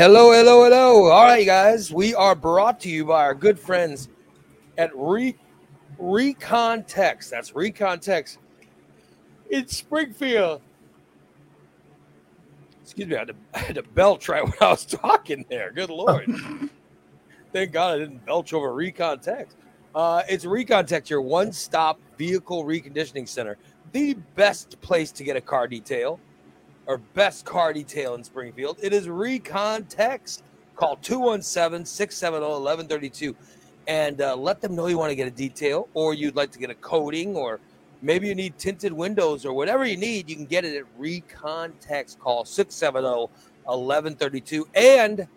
Hello, hello, hello. All right, guys. We are brought to you by our good friends at Re- Recon Text. That's Recon Text in Springfield. Excuse me, I had, to, I had to belch right when I was talking there. Good Lord. Thank God I didn't belch over Recontext. Uh, it's Recontext, your one stop vehicle reconditioning center. The best place to get a car detail or best car detail in Springfield. It is Recon Text. Call 217 670 1132 and uh, let them know you want to get a detail or you'd like to get a coating or maybe you need tinted windows or whatever you need. You can get it at Recon Text. Call 670 1132. And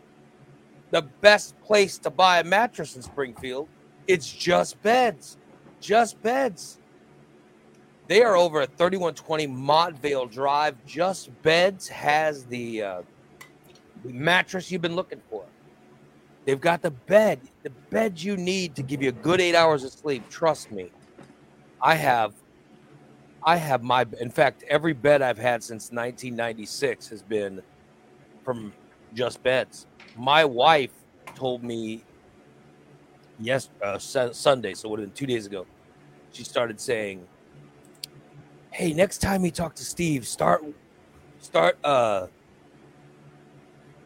the best place to buy a mattress in Springfield, it's just beds. Just beds. They are over at 3120 Montvale Drive. Just Beds has the uh, mattress you've been looking for. They've got the bed, the bed you need to give you a good eight hours of sleep. Trust me. I have, I have my. In fact, every bed I've had since 1996 has been from Just Beds. My wife told me yes uh, Sunday, so it would have been two days ago. She started saying, hey, next time you talk to Steve, start start uh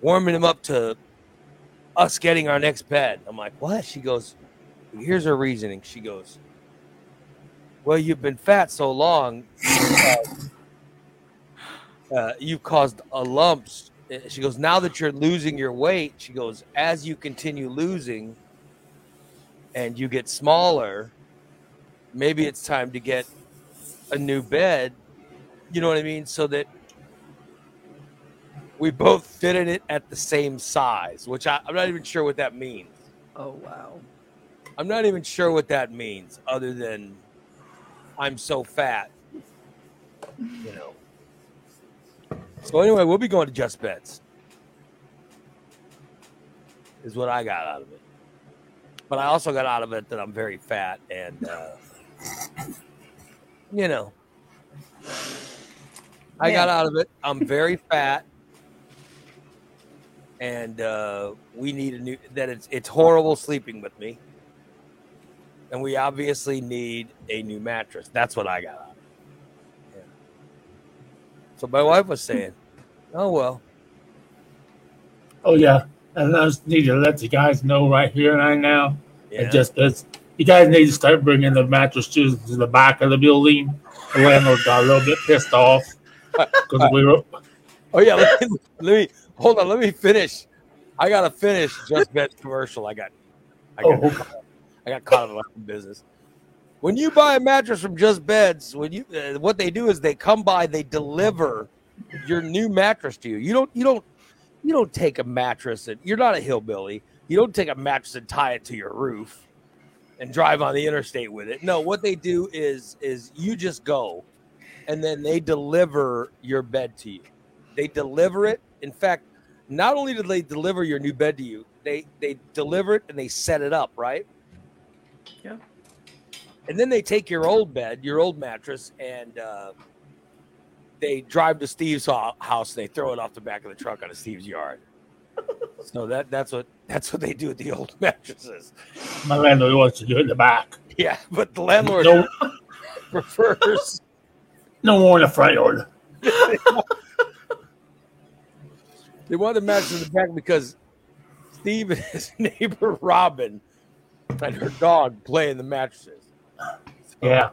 warming him up to us getting our next bed. I'm like, what? She goes, here's her reasoning. She goes, well, you've been fat so long, uh, you've caused a lumps. She goes, now that you're losing your weight, she goes, as you continue losing and you get smaller, maybe it's time to get a new bed. You know what I mean? So that we both fit in it at the same size, which I, I'm not even sure what that means. Oh wow. I'm not even sure what that means, other than I'm so fat. You know. So anyway, we'll be going to Just Beds. Is what I got out of it. But I also got out of it that I'm very fat and uh, you know, I got out of it. I'm very fat, and uh, we need a new. That it's it's horrible sleeping with me, and we obviously need a new mattress. That's what I got out. Yeah. So my wife was saying, "Oh well." Oh yeah, and I just need to let the guys know right here, and right now. Yeah. It just it's you guys need to start bringing the mattresses to the back of the building. The landlord got a little bit pissed off because we were. Oh yeah, let me, let me, hold on. Let me finish. I gotta finish Just Beds commercial. I got, I got, oh. I got caught up in business. When you buy a mattress from Just Beds, when you uh, what they do is they come by, they deliver your new mattress to you. You don't, you don't, you don't take a mattress and you're not a hillbilly. You don't take a mattress and tie it to your roof and drive on the interstate with it. No, what they do is is you just go and then they deliver your bed to you. They deliver it. In fact, not only do they deliver your new bed to you, they they deliver it and they set it up, right? Yeah. And then they take your old bed, your old mattress, and uh, they drive to Steve's house. And they throw it off the back of the truck on Steve's yard. so that that's what that's what they do with the old mattresses. My landlord wants to do it in the back. Yeah, but the landlord no, prefers no more in the front yard. they want the mattress in the back because Steve and his neighbor Robin and her dog play in the mattresses. So yeah.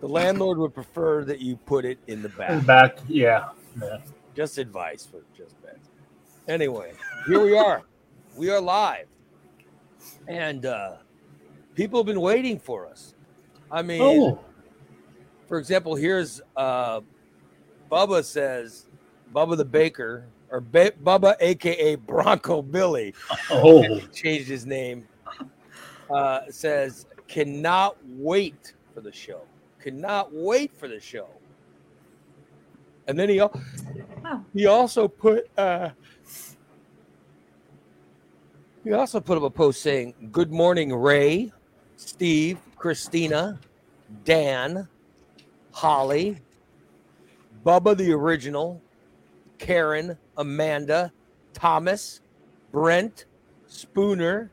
The landlord would prefer that you put it in the back. In the back, yeah. yeah. Just advice for just. Anyway, here we are we are live. And uh, people have been waiting for us. I mean, oh. for example, here's uh, Bubba says, Bubba the Baker, or ba- Bubba, aka Bronco Billy, oh. changed his name, uh, says, cannot wait for the show. Cannot wait for the show. And then he, he also put uh, he also put up a post saying, Good morning, Ray, Steve, Christina, Dan, Holly, Bubba the original, Karen, Amanda, Thomas, Brent, Spooner,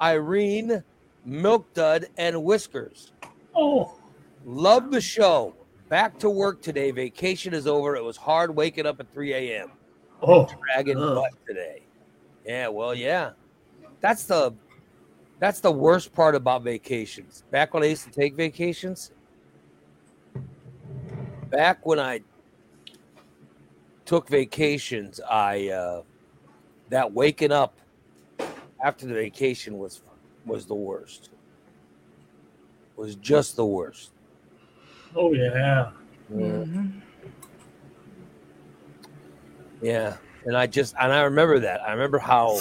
Irene, Milk Dud, and Whiskers. Oh, Love the show. Back to work today. Vacation is over. It was hard waking up at 3 a.m. oh, Dragging Ugh. butt today. Yeah, well, yeah. That's the that's the worst part about vacations. Back when I used to take vacations, back when I took vacations, I uh that waking up after the vacation was was the worst. Was just the worst. oh yeah. Mhm. Yeah. And I just and I remember that. I remember how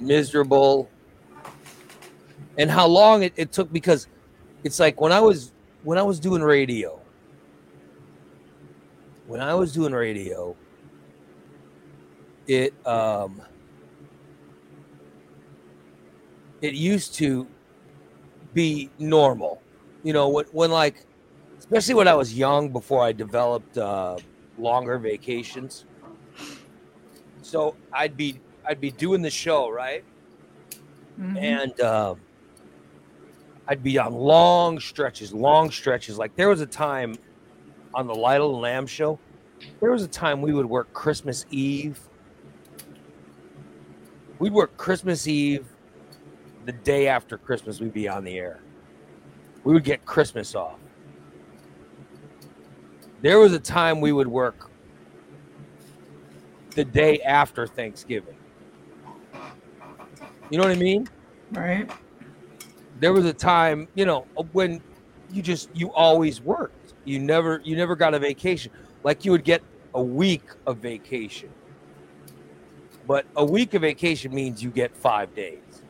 miserable and how long it, it took because it's like when I was when I was doing radio. When I was doing radio, it um it used to be normal. You know, when when like especially when I was young before I developed uh longer vacations. So I'd be I'd be doing the show, right? Mhm. And um, I'd be on long stretches, long stretches. Like there was a time on the Lytle and Lamb show, there was a time we would work Christmas Eve. We'd work Christmas Eve. The day after Christmas, we'd be on the air. We would get Christmas off. There was a time we would work the day after Thanksgiving. You know what I mean? Right. there was a time, you know, when you just you always worked. You never you never got a vacation. Like you would get a week of vacation. But a week of vacation means you get 5 days.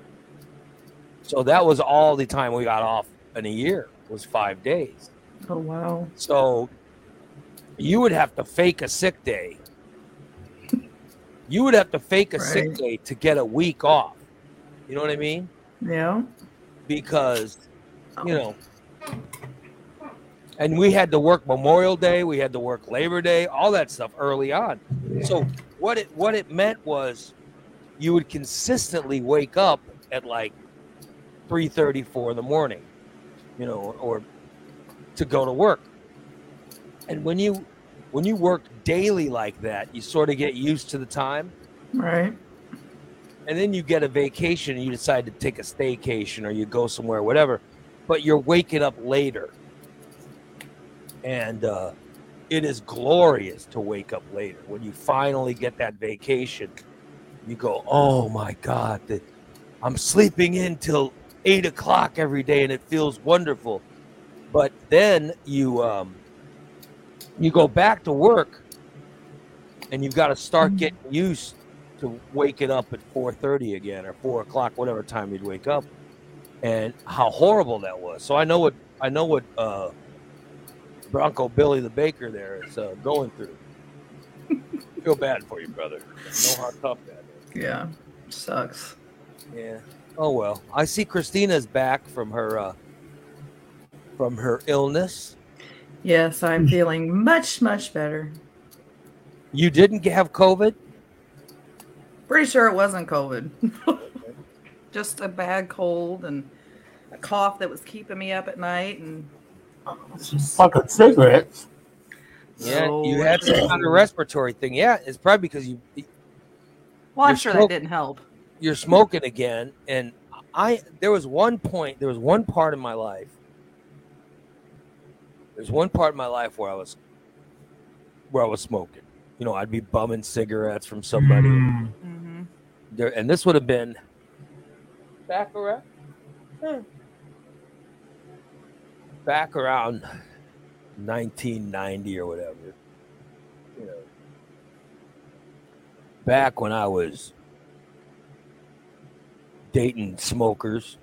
So that was all the time we got off in a year was 5 days. Oh wow. So you would have to fake a sick day. You would have to fake a sick day to get a week off. You know what I mean? Yeah. because oh. you know and we had to work memorial day we had to work labor day all that stuff early on so what it what it meant was you would consistently wake up at like 3.34 in the morning you know or to go to work and when you when you work daily like that you sort of get used to the time Right. And then you get a vacation and you decide to take a staycation or you go somewhere whatever but you're waking up later. And uh, it is glorious to wake up later. When you finally get that vacation you go oh my god the, i'm sleeping in till eight o'clock every day and it feels wonderful. But then you um, you go back to work and you've got to start Mhm. getting used to waking up at 4.30 again or 4 o'clock whatever time you'd wake up and how horrible that was. So i know what i know what uh, bronco billy the baker there is uh, going through. Feel bad for you brother. Know how tough that is. Yeah. Sucks. yeah. Oh well. I see christina's back from her uh, from her illness. Yes, I'm feeling much, much better. you didn't have covid Pretty sure it wasn't COVID. Just a bad cold and a cough that was keeping me up at night and Fucking cigarettes. yeah So- you had some kind of respiratory thing yeah it's probably because you well, I'm sure smoking. that didn't help. you're smoking again and i there was one point there was one part of my life there's one part of my life where i was where i was smoking you know i'd be bumming cigarettes from somebody Mm. Hmm there and this would have been back around eh, back around 1990 or whatever you know. Back when i was dating smokers.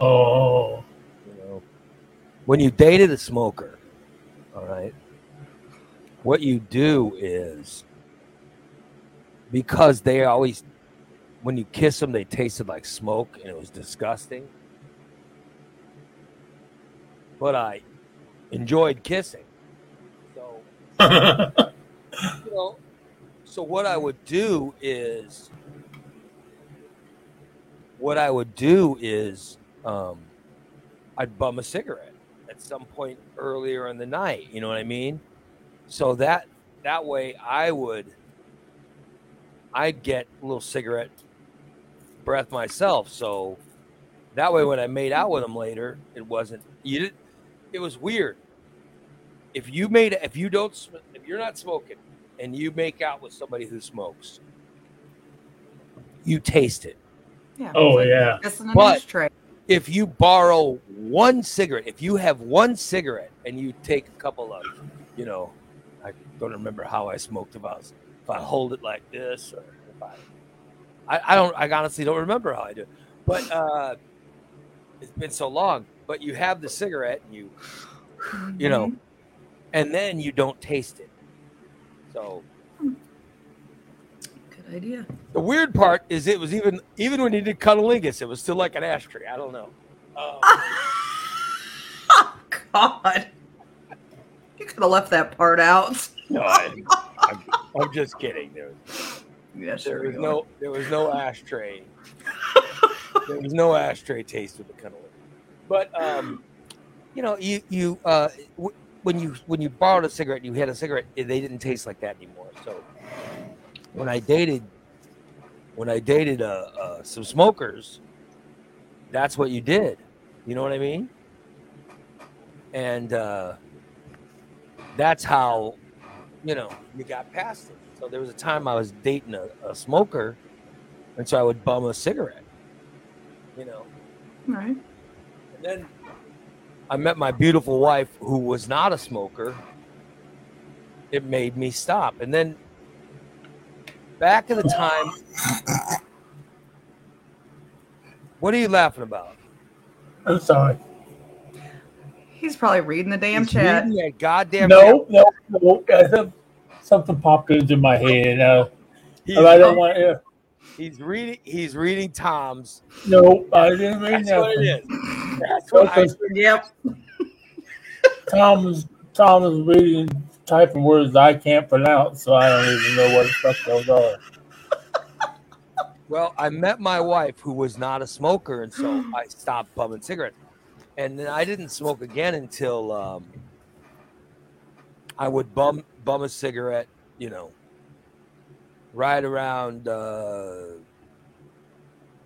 Oh, you know. When you dated a smoker all right what you do is because they always when you kiss them they tasted like smoke and it was disgusting but i enjoyed kissing so you know So what I would do is, what I would do is, um, I'd bum a cigarette at some point earlier in the night. You know what I mean? So that that way I would, I'd get a little cigarette breath myself. So that way, when I made out with him later, it wasn't you did. It was weird. If you made if you don't if you're not smoking and you make out with somebody who smokes, you taste it. Yeah. Oh yeah. Just in an But- ashtray. If you borrow one cigarette, if you have one cigarette and you take a couple of, you know, I don't remember how I smoked. If I was, if I hold it like this, or if I, I, I don't, I honestly don't remember how I do. it. But uh, it's been so long. But you have the cigarette, and you, you know, Mhm. and then you don't taste it. So Good idea. the weird part is, it was even even when you did cunnilingus, it was still like an ashtray. I don't know. Um, oh God. You could have left that part out. no, I, I'm, I'm just kidding. There Yeah, there was no there was no ashtray. there was no ashtray taste with the cunnilingus. But um, you know, you you uh, w- when you when you borrowed a cigarette, you had a cigarette. They didn't taste like that anymore. So when I dated, when I dated uh, uh, some smokers, that's what you did. You know what I mean? And uh, that's how you know you got past it. So there was a time I was dating a, a smoker, and so I would bum a cigarette. You know, Right. and then I met my beautiful wife who was not a smoker. It made me stop. And then back in the time What are you laughing about? I'm sorry. He's probably reading the damn He's chat. reading that goddamn No, no, no. I have- Something popped into my head. Uh, I don't want to. he's reading he's reading Tom's. No, I didn't read That's what it that. is. That's what I Yep. Tom is Tom is reading typing words I can't pronounce, so I don't even know what the fuck those are. Well, I met my wife who was not a smoker, and so I stopped bumming cigarettes. And then I didn't smoke again until um, I would bum bum a cigarette, you know, right around uh,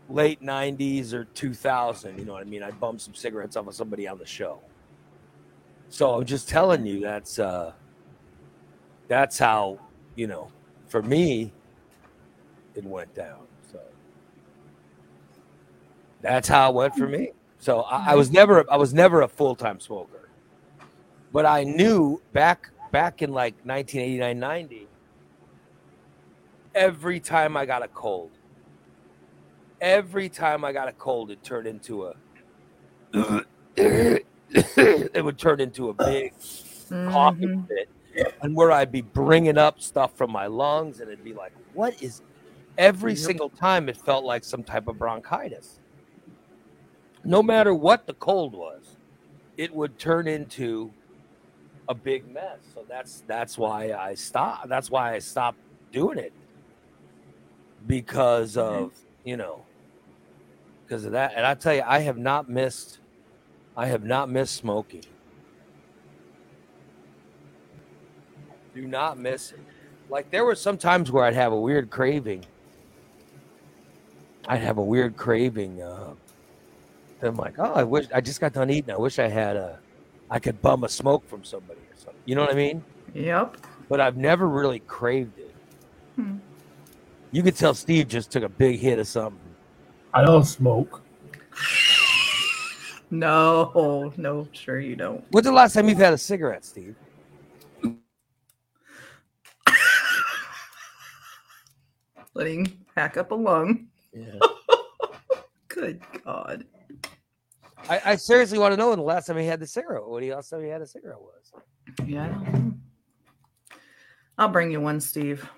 late '90s or 2000. You know what I mean? I bummed some cigarettes off of somebody on the show. So I'm just telling you that's uh, that's how you know for me it went down. So that's how it went for me. So I, I was never I was never a full time smoker, but I knew back back in like 1989 90 every time I got a cold every time I got a cold it turned into a it would turn into a big coughing Mhm. fit and where I'd be bringing up stuff from my lungs and it'd be like, what is every single time it felt like some type of bronchitis. No matter what the cold was, it would turn into a big mess. So that's that's why I stopped. That's why I stopped doing it. Because of, you know, because of that. And I tell you, I have not missed I have not missed smoking. Do not miss it. Like there were some times where I'd have a weird craving. I'd have a weird craving. Uh, I'm like, oh, I wish I just got done eating. I wish I had a, I could bum a smoke from somebody or something. You know what I mean? Yep. But I've never really craved it. Hmm. You could tell Steve just took a big hit of something. I don't smoke. No, no, sure you don't. When's the last time you've had a cigarette, Steve? Letting pack up a lung. Yeah. Good God. I, I seriously want to know when the last time he had the cigarette. When the last time he had a cigarette was. Yeah. I don't know. I'll bring you one, Steve.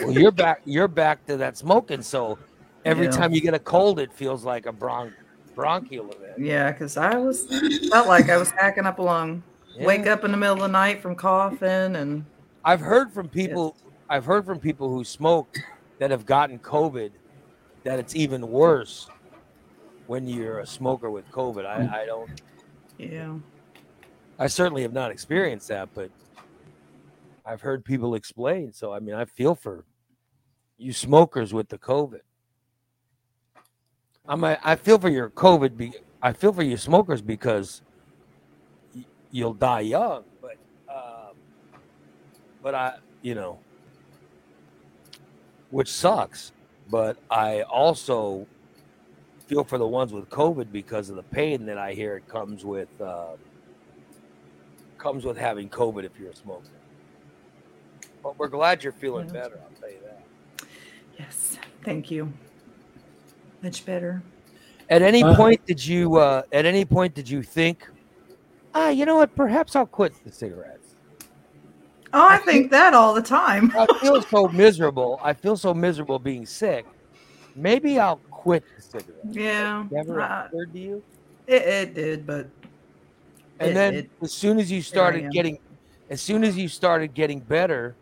Well, you're back. You're back to that smoking. So every Yeah. time you get a cold, it feels like a bron- bronchial event. Yeah, because I was felt like I was hacking up a lung. Yeah. Wake up in the middle of the night from coughing and I've heard from people. I've heard from people who smoke that have gotten COVID that it's even worse when you're a smoker with COVID. I, I don't. Yeah. I certainly have not experienced that, but I've heard people explain. So I mean, I feel for you smokers with the COVID. I'm. I, I feel for your COVID. Be, I feel for you smokers because y- you'll die young. But, um, but I, you know, which sucks. But I also feel for the ones with COVID because of the pain that I hear it comes with. Uh, comes with having COVID if you're a smoker. But we're glad you're feeling Yeah. better. I'll tell you that. Yes. Thank you. Much better. At any Uh, point did you? Uh, at any point did you think, ah, you know what? Perhaps I'll quit the cigarettes. Oh, I think that all the time. I feel so miserable. I feel so miserable being sick. Maybe I'll quit the cigarettes. Yeah. Never uh, occurred to you. it, it did, but And it- then it- as soon as you started getting, as soon as you started getting better,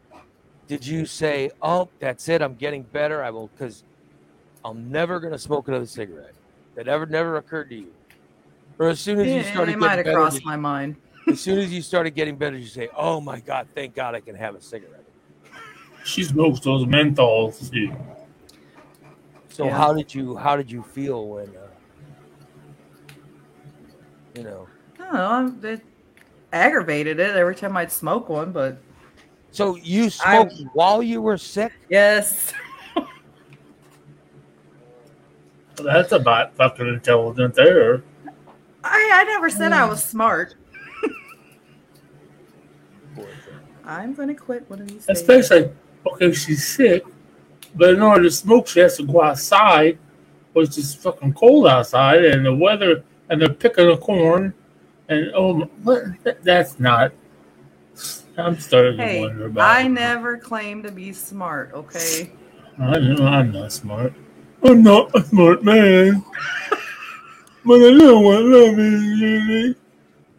did you say, "Oh, that's it. I'm getting better. I will," because I'm never gonna smoke another cigarette. That ever never occurred to you, or as soon as you yeah, started it might getting have better, crossed did- my mind. as soon as you started getting better, you say, "Oh my God, thank God I can have a cigarette." She smokes those menthols too. So Yeah. how did you how did you feel when uh, you know? Oh, it aggravated it every time I'd smoke one, but So you smoked while you were sick? yes. That's about fucking intelligent there. I, I never said I was smart. I'm gonna quit one of these days. Especially, okay, she's sick, but in order to smoke, she has to go outside, which is fucking cold outside, and the weather, and they're picking the corn, and oh, my- what? That's not. I'm starting to wonder about. I it. never claim to be smart, okay? I know I'm not smart. I'm not a smart man. but I know what love is, really.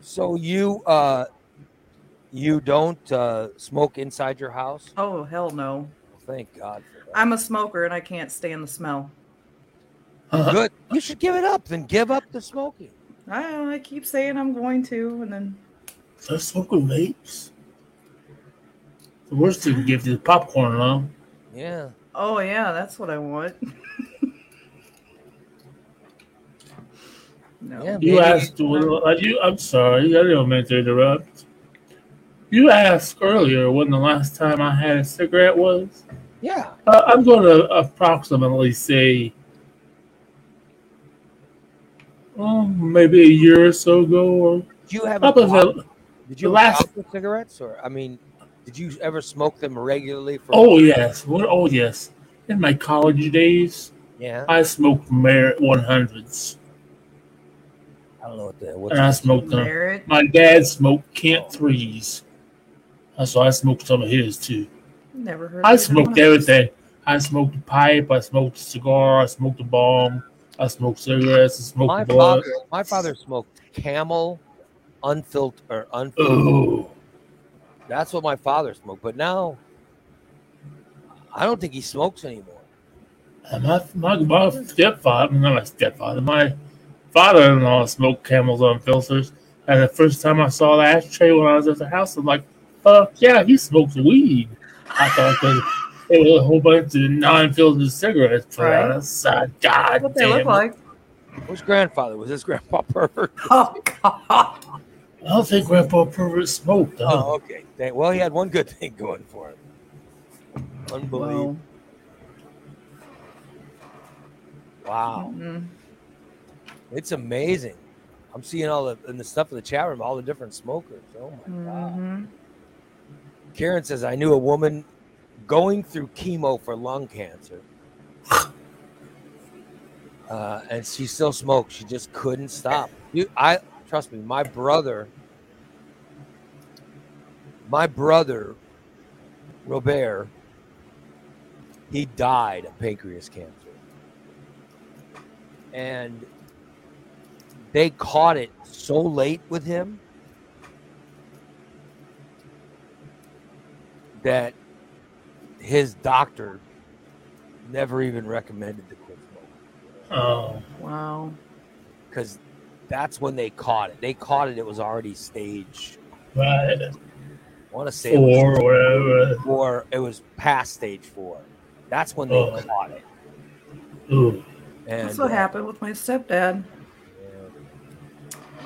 So you uh you don't uh smoke inside your house? Oh hell no. Thank God for that. I'm a smoker and I can't stand the smell. Good. You should give it up. Then give up the smoking. I, I keep saying I'm going to, and then So smoking vapes. The worst you can give you is popcorn, though. Yeah. oh yeah, that's what I want. no. Yeah. You Maybe- asked, uh, you, I'm sorry, I didn't mean to interrupt. You asked earlier when the last time I had a cigarette was. Yeah. Uh, I'm going to approximately say, oh, maybe a year or so ago. Or Do you have a up problem? Did you have a last- problem with cigarettes or I mean, did you ever smoke them regularly for oh yes, Well, oh yes. In my college days, Yeah. I smoked Merit 100s, I don't know what that what's and I smoked them. Merit. My dad smoked Kent threes, Uh, so I smoked some of his too. Never heard. I of smoked everything. I smoked a pipe. I smoked a cigar. I smoked a bomb. I smoked cigarettes. I smoked my blood. father my father smoked camel unfiltered or unfiltered. Oh, That's what my father smoked. But now I don't think he smokes anymore. and my my, my stepfather, not my stepfather, my father-in-law smoked Camels unfiltered. And the first time I saw the ashtray when I was at the house, I'm like, "Fuck yeah, he smokes weed." I thought that it was a whole bunch of non-filtered cigarettes put Right. outside. God That's what they look like. Whose grandfather was his grandpa pervert? Oh God. I don't think Grandpa Pervert smoked. Though. Oh, okay. Thank- Well, he had one good thing going for him. Unbelievable. Well, Wow. mm, It's amazing. I'm seeing all the in the stuff in the chat room, all the different smokers. Oh my god. Karen says I knew a woman going through chemo for lung cancer. Uh, and she still smoked. She just couldn't stop. You, I trust me. My brother, my brother, Robert, he died of pancreas cancer, and they caught it so late with him that his doctor never even recommended the quit smoking. Oh, Wow. because that's when they caught it. They caught it; it was already stage. right. I want to say it was Four or whatever. four. It was past stage four. That's when they Oh. caught it. Ooh. And That's what uh, happened with my stepdad.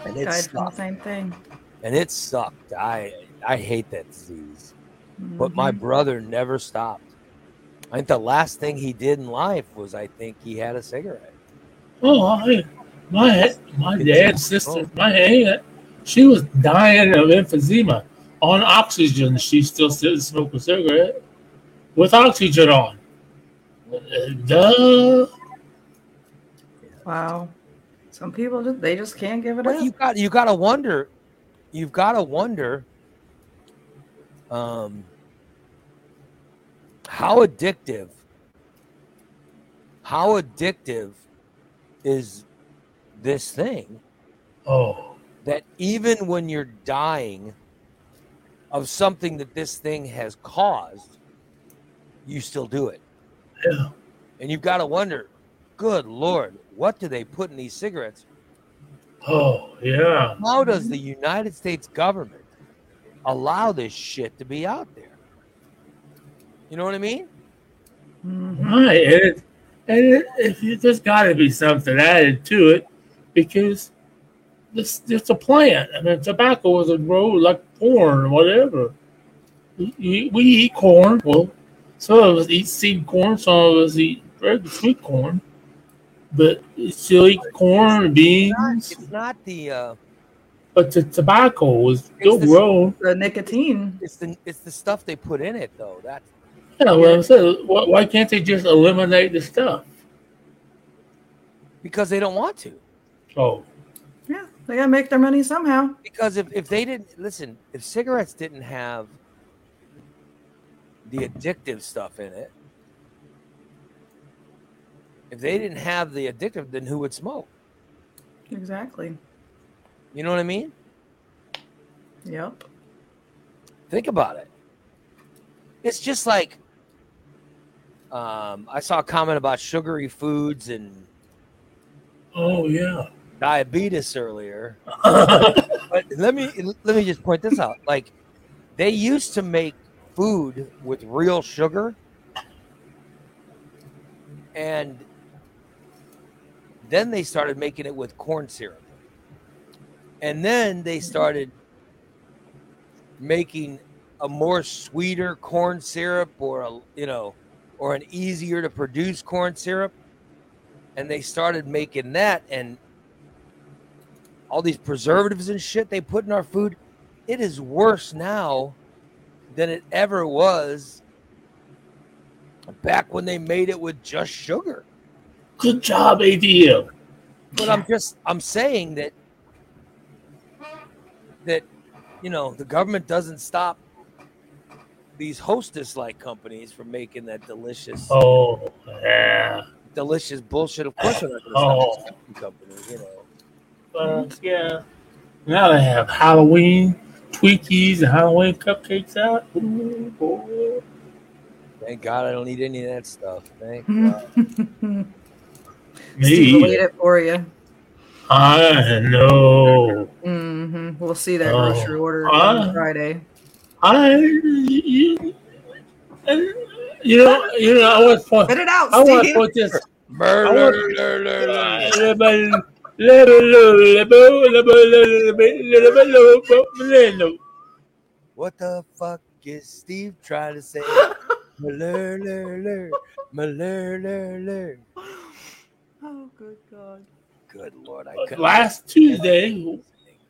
And it Died from the sucked. same thing. And it sucked. I I hate that disease. But my Mhm. brother never stopped. I think the last thing he did in life was I think he had a cigarette. Oh, I, my my dad's sister, my aunt, she was dying of emphysema on oxygen. She still sitting smoking a cigarette with oxygen on. Uh, Duh. Wow. Some people just they just can't give it But up. you got you got to wonder. You've got to wonder. Um, how addictive. How addictive is this thing Oh, that even when you're dying of something that this thing has caused, you still do it. yeah. And you've got to wonder, good Lord, what do they put in these cigarettes? Oh, yeah. How does the United States government allow this shit to be out there? You know what I mean? Right. And, it, and it, if there's got to be something added to it because this it's a plant. I mean, tobacco is a grow like corn or whatever. We, we eat corn. Well, some of us eat seed corn. Some of us eat regular sweet corn. But still eat corn, beans. It's not the uh, But the tobacco is still the- grown. The nicotine. it's the it's the stuff they put in it though. That Yeah, well, I said, why, why can't they just eliminate the stuff? because they don't want to. Oh, Yeah, they gotta make their money somehow. Because if, if they didn't listen, if cigarettes didn't have the addictive stuff in it, if they didn't have the addictive, then who would smoke? Exactly. You know what I mean? Yep. Think about it. It's just like um, I saw a comment about sugary foods and oh yeah. diabetes earlier. But let me let me just point this out. Like they used to make food with real sugar and then they started making it with corn syrup. And then they started making a more sweeter corn syrup or a you know or an easier to produce corn syrup and they started making that and all these preservatives and shit they put in our food it is worse now than it ever was back when they made it with just sugar Good job, ADM. but i'm just i'm saying that that you know the government doesn't stop these hostess like companies from making that delicious Oh yeah. delicious bullshit of course they're not going to Oh. stop companies you know But yeah. Now they have Halloween Twinkies and Halloween cupcakes out. Ooh, boy. thank god i don't need any of that stuff thank god Steve will Me. eat it for you. I know. hmm We'll see that Oh. grocery order Uh. on Friday. I you, you know you know I want to point Spit it out, I want to Steve. point this murder What the fuck is Steve trying to say? Malur, lur, lur. Malur, lur, lur. Oh, good God. Good lord, I could Last Tuesday,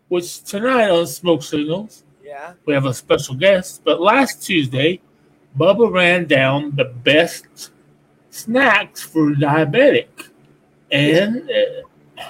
which tonight on Smoke Signals, Yeah. we have a special guest. But last Tuesday, Bubba ran down the best snacks for diabetic, and uh,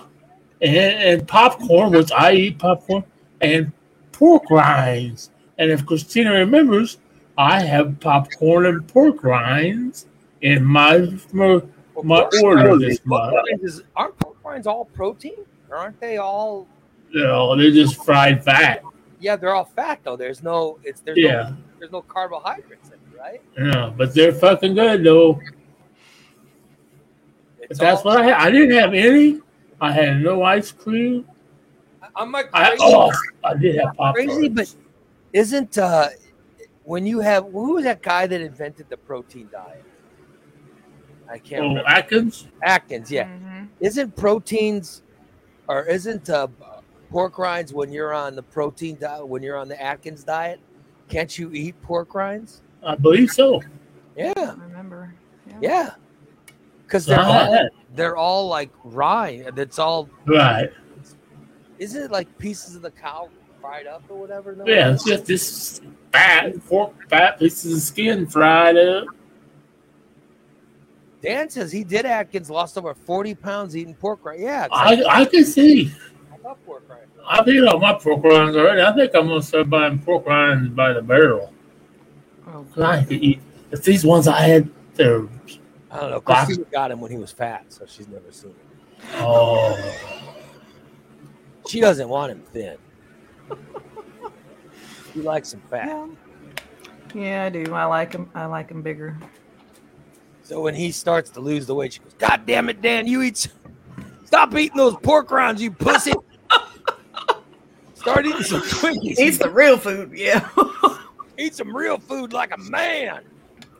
and, and popcorn, which I eat popcorn, and pork rinds. And if Christina remembers, I have popcorn and pork rinds in my my, my order this month. Pork rinds is- Aren't pork all protein? Aren't they all? You know, they're just fried fat. Yeah, they're all fat though. There's no it's there's Yeah, no there's no carbohydrates in it, right? yeah, but they're fucking good though. It's that's all- what I had. I didn't have any. I had no ice cream. I'm like I crazy, oh, I did have pop crazy, but isn't uh when you have who was that guy that invented the protein diet? I can't oh, remember. Atkins. Atkins, yeah. Mhm. Isn't proteins or isn't uh, pork rinds when you're on the protein diet when you're on the Atkins diet? Can't you eat pork rinds? I believe so. Yeah, I remember. Yeah. yeah. Because they're I all they're all like rye. It's all Right. isn't it like pieces of the cow fried up or whatever? No? Yeah, it's just this fat pork fat pieces of skin fried up. Dan says he did Atkins, lost over forty pounds eating pork rind. Yeah, I I can see. I love pork rind. I've eaten all my pork rinds already. I think I'm gonna start buying pork rinds by the barrel. Oh, 'Cause I can eat. If these ones I had, they're I don't know. Box- got him when he was fat, so she's never seen him. oh. She doesn't want him thin. she likes him fat. yeah. Yeah, I do. I like him. I like him bigger. So when he starts to lose the weight, she goes, "God damn it, Dan! You eat. Stop eating those pork rinds, you pussy. Start eating some Twinkies. Eat the real food. Yeah. Eat some real food like a man.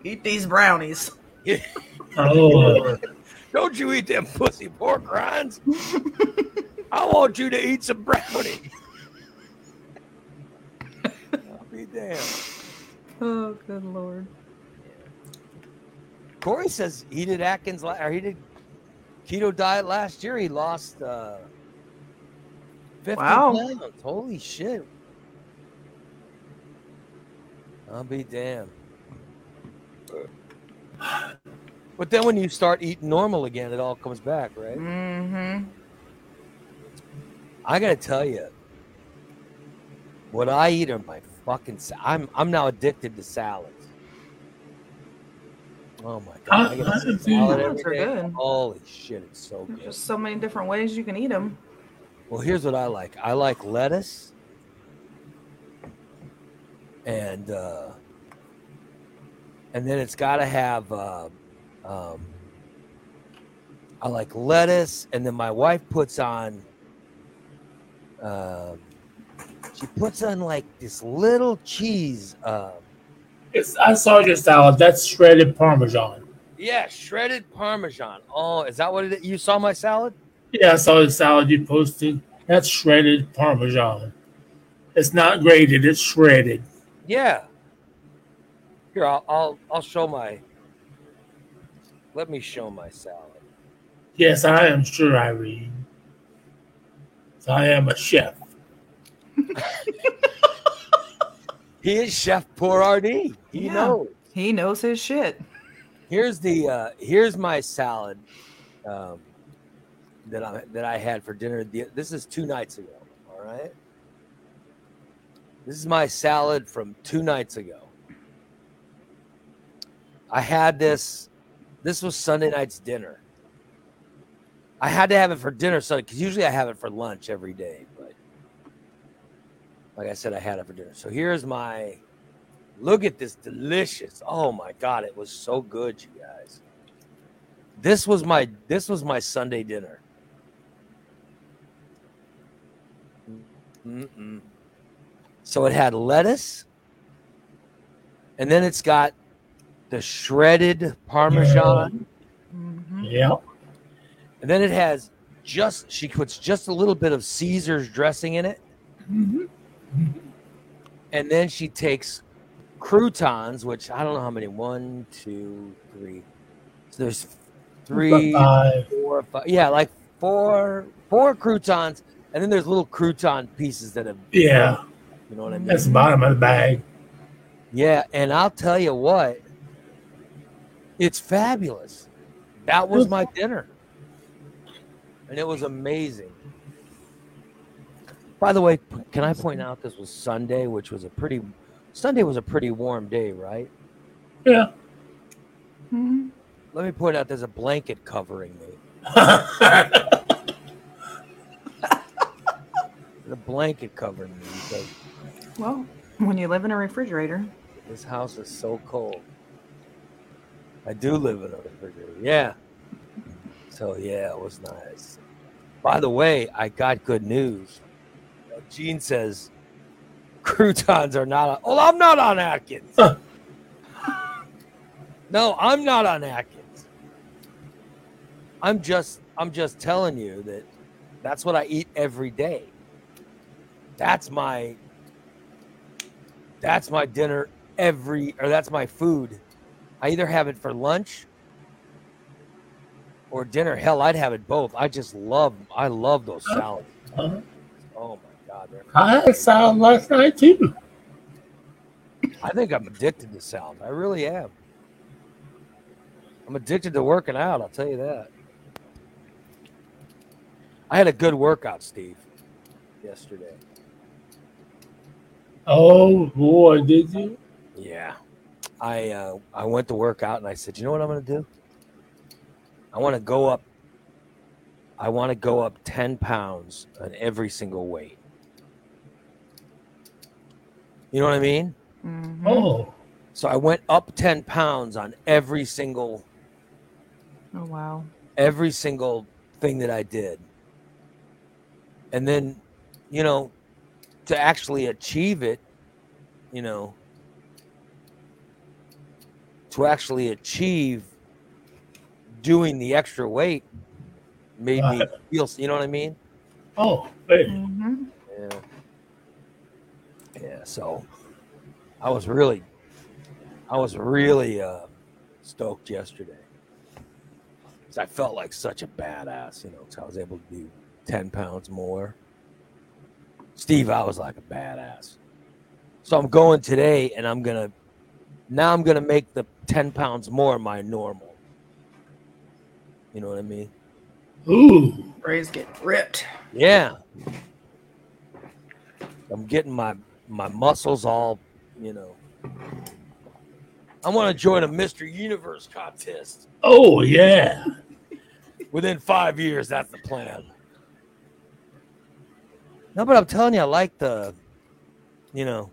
Eat these brownies. Oh. Don't you eat them pussy pork rinds. I want you to eat some brownie. I'll be damned. Oh, good lord. Corey says he did Atkins or he did keto diet last year. He lost uh, 50 Wow. pounds. Holy shit. I'll be damned. But then when you start eating normal again, it all comes back, right? Mm-hmm. I gotta tell you, what I eat are my fucking. Sa- I'm I'm now addicted to salads. Oh my god! I get I- I a see. salad Salads every are day. good. Holy shit, it's so good. just so many different ways you can eat them. Well, here's what I like. I like lettuce, and uh, and then it's got to have. Uh, um, I like lettuce, and then my wife puts on. Um, she puts on like this little cheese. Uh, It's, I saw your salad. That's shredded Parmesan. yeah, shredded Parmesan. Oh, is that what it? You saw my salad? Yeah, I saw the salad you posted. That's shredded Parmesan. It's not grated. It's shredded. Yeah. Here, I'll I'll, I'll show my. Let me show my salad. Yes, I am sure, Irene. I am a chef. He is Chef Boyardee. He Yeah. knows. He knows his shit. Here's the uh here's my salad um that I that I had for dinner. This is two nights ago. All right. This is my salad from two nights ago. I had this. This was Sunday night's dinner. I had to have it for dinner Sunday because usually I have it for lunch every day, like I said, I had it for dinner. So here's my Look at this delicious. Oh my god, it was so good, you guys. This was my this was my Sunday dinner. Mm-mm. So it had lettuce, and then it's got the shredded parmesan, hmm Yeah. and then it has just she puts just a little bit of Caesar's dressing in it, Mhm. And then she takes croutons, which I don't know how many. One, two, three. So there's three, Five. four, five. Yeah, like four, four croutons, and then there's little crouton pieces that have. Yeah. You know what I mean? That's the bottom of the bag. Yeah, and I'll tell you what, it's fabulous. That was my dinner, and it was amazing. By the way, can I point out this was Sunday, which was a pretty Sunday was a pretty warm day, right? Yeah. hmm Let me point out there's a blanket covering me. the blanket covering me because Well, when you live in a refrigerator. This house is so cold. I do live in a refrigerator. Yeah. So yeah, it was nice. By the way, I got good news. Gene says croutons are not. On, oh, I'm not on Atkins. Huh. no, I'm not on Atkins. I'm just. I'm just telling you that that's what I eat every day. That's my. That's my dinner every, or that's my food. I either have it for lunch or dinner. Hell, I'd have it both. I just love. I love those salads. Uh, Oh my I had salad last night too. I think I'm addicted to salad. I really am. I'm addicted to working out. I'll tell you that. I had a good workout, Steve, yesterday. Oh boy, did you? Yeah, I uh, I went to work out and I said, you know what I'm going to do? I want to go up. I want to go up ten pounds on every single weight. You know what I mean? Mhm. Oh, So I went up ten pounds on every single Oh wow. every single thing that I did. And then, you know, to actually achieve it, you know, to actually achieve doing the extra weight made me Right. feel, you know what I mean? oh, hey. hmm Yeah. Yeah, so I was really I was really uh stoked yesterday. 'Cause I felt like such a badass, you know, 'cause I was able to do 10 pounds more. Steve, I was like a badass. So I'm going today and I'm gonna now I'm gonna make the 10 pounds more my normal. You know what I mean? Ooh, Ray's getting ripped. Yeah. I'm getting my my muscles all, you know. I want to join a Mr. Universe contest. oh yeah. Within five years, that's the plan. No, but I'm telling you, I like the, you know,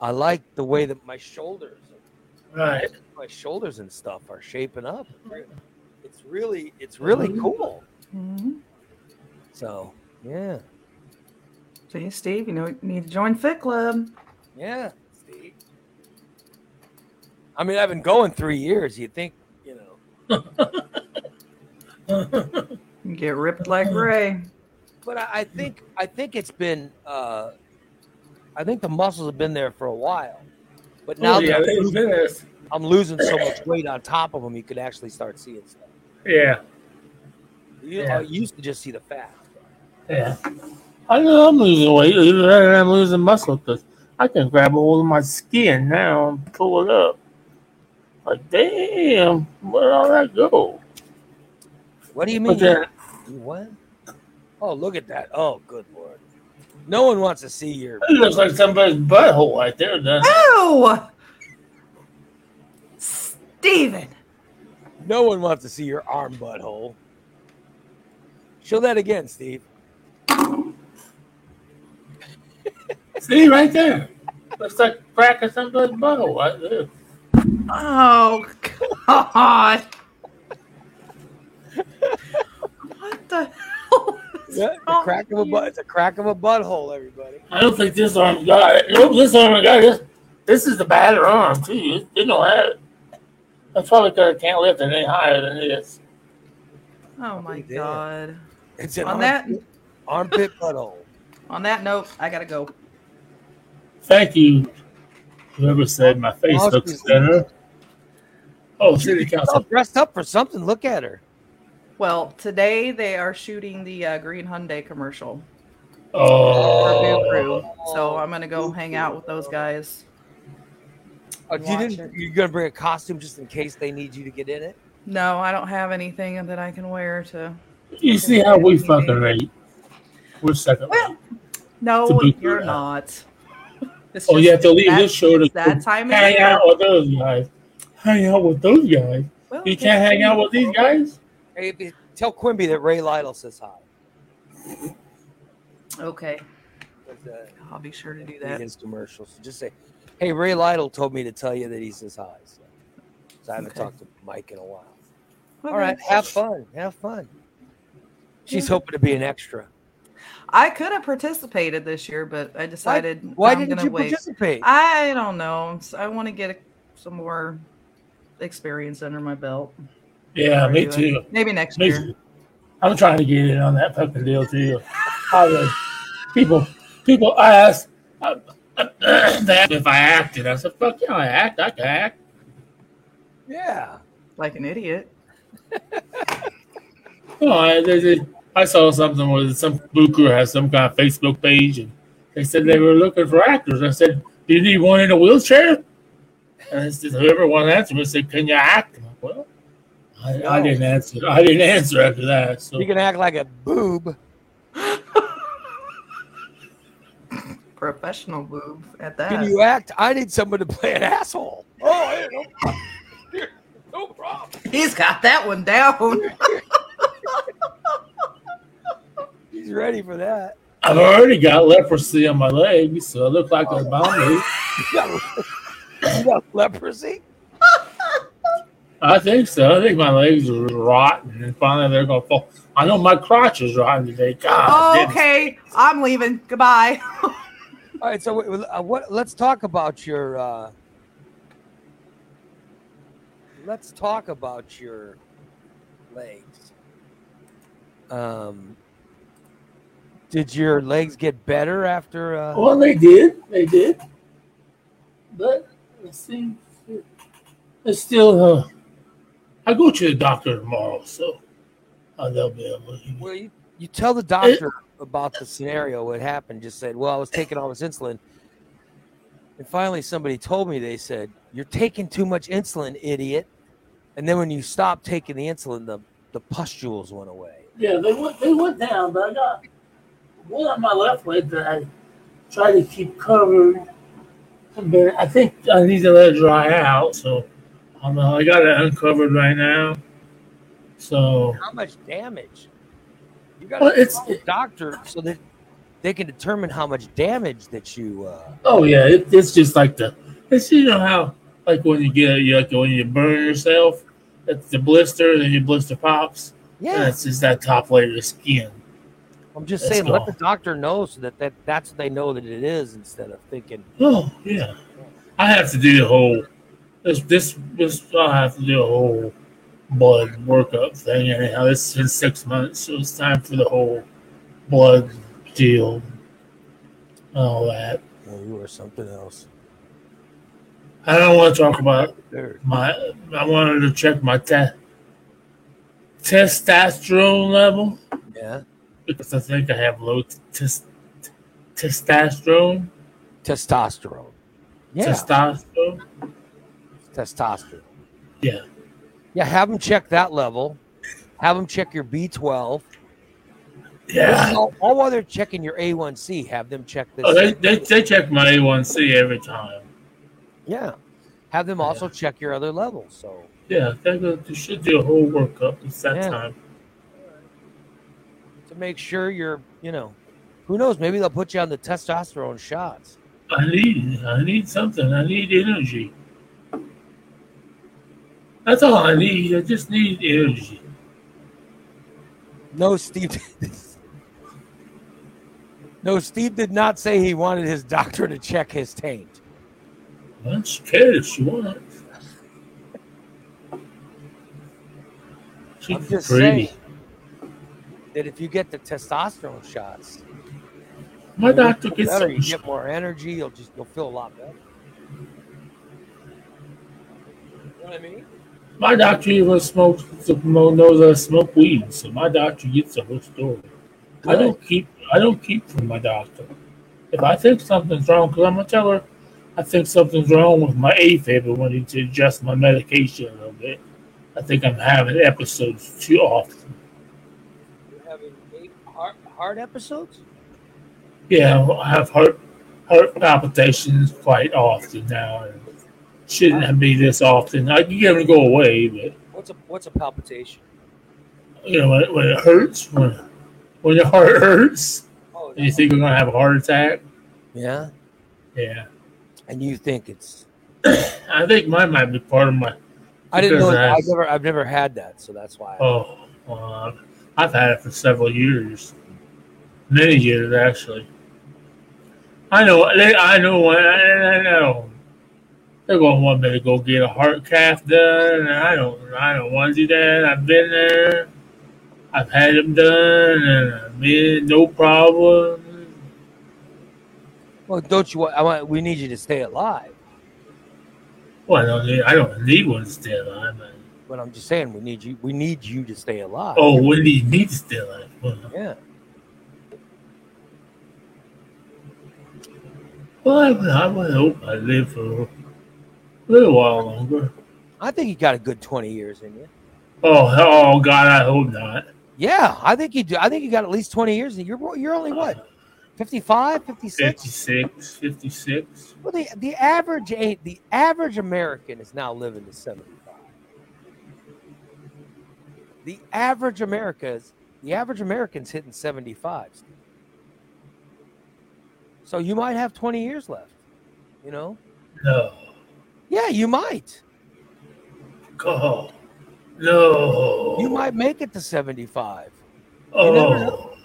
I like the way that my shoulders, Right. my shoulders and stuff are shaping up. It's really, it's really cool. hmm So, yeah. See, Steve, you know, you need to join Fit Club. Yeah, Steve. I mean, I've been going three years. You think, you know, You get ripped like Ray. but I, I think I think it's been. Uh, I think the muscles have been there for a while, but now oh, yeah, that I'm losing. I'm losing so much weight on top of them, you could actually start seeing stuff. Yeah, You, Yeah. I used to just see the fat. yeah. I know I'm losing weight, even though I'm losing muscle, because I can grab a hold of my skin now and pull it up. Like, damn, where'd all that go? What do you mean? But then, what? Oh, look at that! Oh, good lord! No one wants to see your. it looks like somebody's butthole right there, doesn't it? Oh, Steven. No one wants to see your arm butthole. Show that again, Steve. See, right there. Looks like crack of somebody's butthole right there. Oh God. what the hell? is Yeah, the crack of a butt. you? It's a crack of a butthole, everybody. I don't think this arm got it. Nope, this arm got it. This, this is the badder arm, too. They don't have it. That's probably because I can't lift it any higher than this. Oh my God. It's an On that armpit, armpit butthole. on that note, I gotta go. Thank you, whoever said my face Awesome. looks better. Oh, city She's council. dressed up for something. Look at her. Well, today they are shooting the uh, Green Hyundai commercial Oh, Crew, so I'm gonna go hang out with those guys. Oh, you didn't, you're gonna bring a costume just in case they need you to get in it. No, I don't have anything that I can wear to. you see how we fucking rate. We're second Well. No, you're fair. not. It's Oh, just you have to leave that- this show to that time hang out with those guys. Hang out with those guys. Well, You can't hang out with these guys? Hey, tell Quimby that Ray Lytle says hi. Okay. 'Cause, uh, I'll be sure to do that. his commercials. Just say, "Hey, Ray Lytle told me to tell you that he says hi." So, so I haven't Okay. talked to Mike in a while. Okay. All right, have fun. Have fun. She's Yeah. hoping to be an extra. I could have participated this year, but I decided Why I'm didn't gonna you wait. participate? I don't know. I want to get a, some more experience under my belt. Yeah, before me do too. Maybe next Me year. too. I'm trying to get in on that fucking deal too. I was, people, people ask uh, uh, that if I acted. I said, "Fuck yeah, I act. I can act." yeah. Like an idiot. No, I, they, they, I saw something where some booker has some kind of Facebook page, and they said they were looking for actors. I said, "Do you need one in a wheelchair?" And I said, whoever wanted to answer me said, "Can you act?" I'm like, well, I, I didn't answer. I didn't answer after that. So You can act like a boob. Professional boob at that. Can you act? I need someone to play an asshole. Oh, hey, no, here, no problem. He's got that one down. He's ready for that. I've already got leprosy on my legs, so I look like a zombie. You got, you got leprosy? I think so. I think my legs are rotten, and finally they're gonna fall. I know my crotch is rotten today. God, oh, okay. I'm leaving. Goodbye. All right, so w- uh, what? Let's talk about your. Uh, let's talk about your legs. Um, did your legs get better after? Uh, Well, they did. They did. But it seems it's still. Uh, I go to the doctor tomorrow, so uh, they'll be able. To, Well, you, you tell the doctor about the scenario, what happened. Just said, well, I was taking all this insulin. And finally, somebody told me, they said, you're taking too much insulin, idiot. And then when you stopped taking the insulin, the, the pustules went away. yeah, they went. They went down, but I got one on my left leg that I try to keep covered. But I think I need to let it dry out. So um, I got it uncovered right now. So How much damage? You got Well, it's- the doctor so that they can determine how much damage that you. Uh, Oh yeah, it, it's just like the it's you know how like when you get you like when you burn yourself, it's the blister, then your blister pops. Yeah, it's just that top layer of skin. I'm just Let's saying, let the doctor know so that, that that's what they know that it is instead of thinking, Oh yeah, I have to do the whole this this this I have to do a whole blood workup thing. Anyhow, it's been six months, so it's time for the whole blood deal, and all that. oh, you are something else. I don't want to talk about my I wanted to check my te- testosterone level Yeah. Because I think I have low tes- testosterone. Testosterone. Yeah. Testosterone. testosterone. Yeah. Yeah. Have them check that level. Have them check your B12. Yeah. All, all while they're checking your A1C, have them check this. Oh, they, they, they check my A1C every time. yeah. Have them also check your other levels. So Yeah, they should do a whole workup. It's that Yeah. time. To make sure you're, you know, who knows? Maybe they'll put you on the testosterone shots. I need I need something. I need energy. That's all I need. I just need energy. No, Steve. no, Steve did not say he wanted his doctor to check his taint. Can if she wants. She's I'm just pretty. saying that if you get the testosterone shots, My doctor gets better. You get more energy. You'll just you'll feel a lot better. You know what I mean? My doctor even smokes knows I smoke weed, so my doctor gets the whole story. I don't keep I don't keep from my doctor. If I think something's wrong, because I'm gonna tell her I think something's wrong with my AFib and want to adjust my medication a little bit. I think I'm having episodes too often. You're having eight heart, heart episodes. Yeah, I have heart heart palpitations quite often now. Shouldn't be this often. I can get them to go away, but What's a what's a palpitation? you know when, when it hurts, when when your heart hurts. Oh You think we're gonna have a heart attack? yeah. Yeah. And you think it's? I think mine might be part of my. I didn't know. Because I've never, I've never had that, so that's why. Oh, well, I've had it for several years, many years actually. I know. They, I know. I, I know. They're going to want me to go get a heart cath done, and I don't. I don't want to do that. I've been there. I've had them done, and I've been no problem. Well, don't you? want- I want. We need you to stay alive. Well, I don't need, I don't need one to stay alive. But, But I'm just saying, we need you. We need you to stay alive. oh, we need me to stay alive. Well, yeah. Well I, would- I would hope I live for a little while longer. I think you got a good 20 years in you. Oh, oh God, I hope not. Yeah, I think you do. I think you got at least 20 years. in you. You're you're only what? 55, 56? 56, 56. Well, the the average ain't the average American is now living to 75. The average America's the average American's hitting 75. Steve. So you might have 20 years left. You know? No. Yeah, you might. God. No. You might make it to 75. you never know. Oh.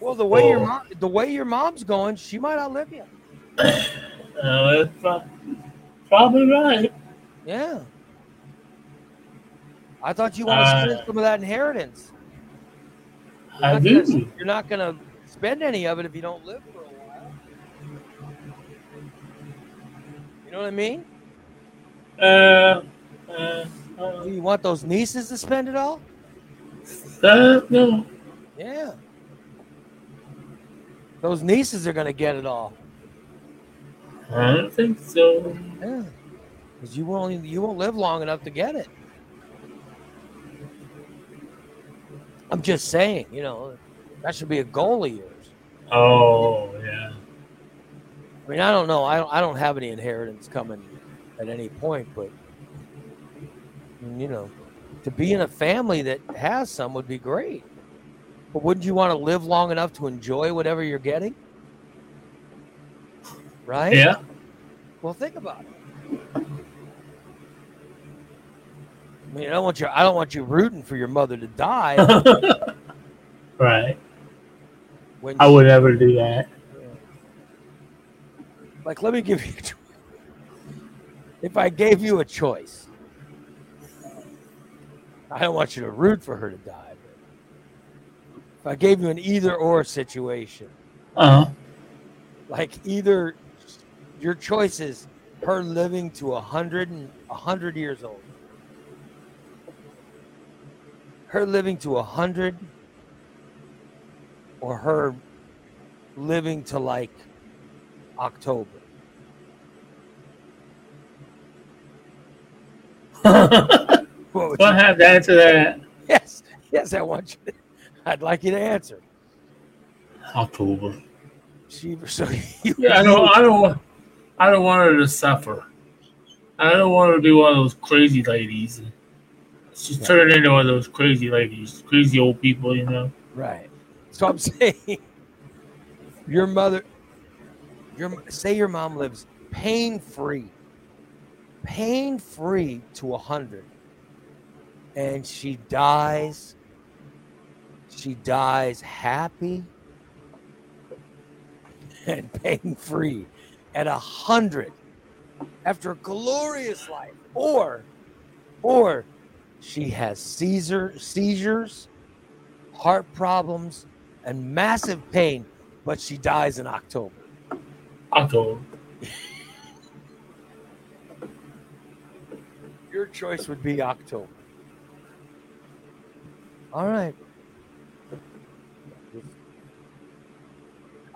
Well, the way your Oh. mom, the way your mom's going, she might outlive you. Uh, pro- probably right. Yeah. I thought you wanted Uh, some of that inheritance. You're I do. Gonna, you're not going to spend any of it if you don't live for a while. You know what I mean? Uh, uh, uh, Do you want those nieces to spend it all? uh, no. Yeah. Those nieces are going to get it all. I don't think so. Yeah. Because you won't you won't live long enough to get it. I'm just saying, you know, that should be a goal of yours. Oh, yeah. I mean, I don't know. I don't, I don't have any inheritance coming at any point, but you know, to be in a family that has some would be great. But wouldn't you want to live long enough to enjoy whatever you're getting? Right? Yeah. Well, think about it. I mean, I don't want you. I don't want you rooting for your mother to die right. When I she- would never do that. Like, let me give you a choice. If I gave you a choice, I don't want you to root for her to die. But if I gave you an either or situation, Uh huh. like either your choice is her living to a hundred and a hundred years old, her living to a hundred, or her living to like October. well, would I you- have to answer that. yes, yes, I want you. To, I'd like you to answer. October. She, so you, Yeah, I don't. I don't. want- I don't want her to suffer. I don't want her to be one of those crazy ladies. She's Yeah. turned into one of those crazy ladies, crazy old people, you know. Right. So I'm saying your mother your say your mom lives pain free. Pain free to a hundred. And she dies. She dies happy and pain free at a hundred after a glorious life. Or or she has Caesar seizures heart problems, and massive pain, but she dies in October. October. Your choice would be October. All right.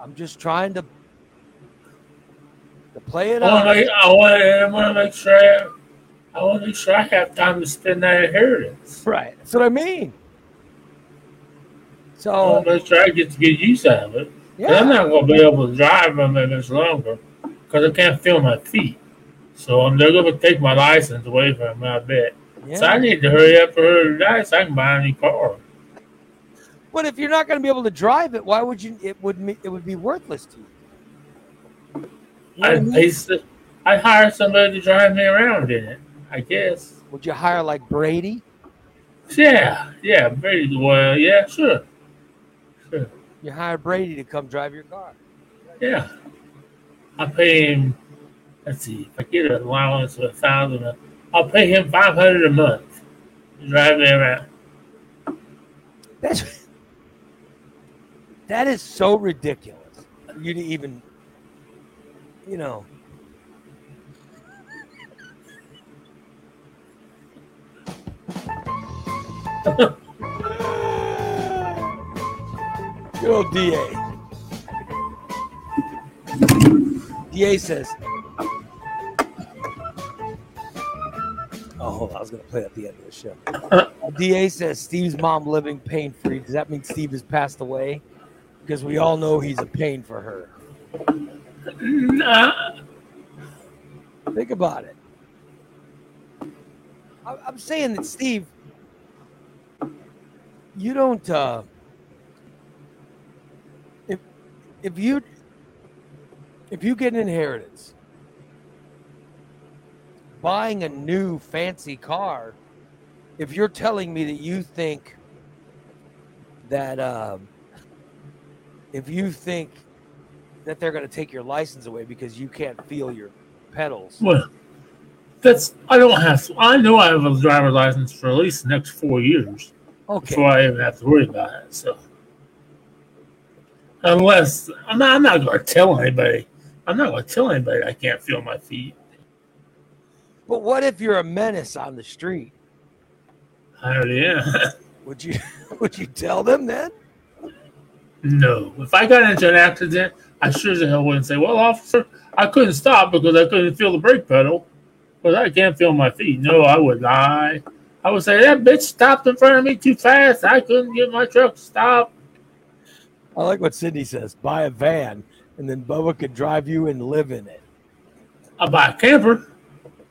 I'm just trying to to play it I want out. I want. I want to make sure. I, I want to make sure I have time to spend that inheritance. Right. That's what I mean. So to make sure I get to get use out of it. 'Cause I'm not going to be able to drive them that much longer because I can't feel my feet. So they're going to take my license away from me, I bet. So I need to hurry up for her to die so I can buy a new car. But if you're not going to be able to drive it, why would you? It would me- it would be worthless to you. You know I I mean? I, to- hire somebody to drive me around in it. I guess. Would you hire like Brady? Yeah, yeah, very well. Yeah, sure. You hire Brady to come drive your car. Yeah, I pay him. Let's see, if I get an allowance of a thousand, uh, I'll pay him five hundred a month to drive me around. That's that is so ridiculous. You to even, you know. Good old DA. DA says. Oh, hold on. I was going to play at the end of the show. DA says Steve's mom living pain free. Does that mean Steve has passed away? Because we all know he's a pain for her. Nah, Think about it. I- I'm saying that Steve, you don't. Uh, if if you if you get an inheritance, buying a new fancy car, if you're telling me that you think that um, if you think that they're going to take your license away because you can't feel your pedals. well, that's I don't have. To, I know I have a driver's license for at least the next four years Okay. before I even have to worry about it. So, unless I'm not, I'm not going to tell anybody. I'm not going to tell anybody I can't feel my feet. But what if you're a menace on the street? I am. Would you would you tell them then? No. If I got into an accident, I sure as hell wouldn't say, Well, officer, I couldn't stop because I couldn't feel the brake pedal. But I can't feel my feet. No, I would lie. I would say that bitch stopped in front of me too fast. I couldn't get my truck to stop. I like what Sydney says. Buy a van, and then Bubba could drive you and live in it. I buy a camper.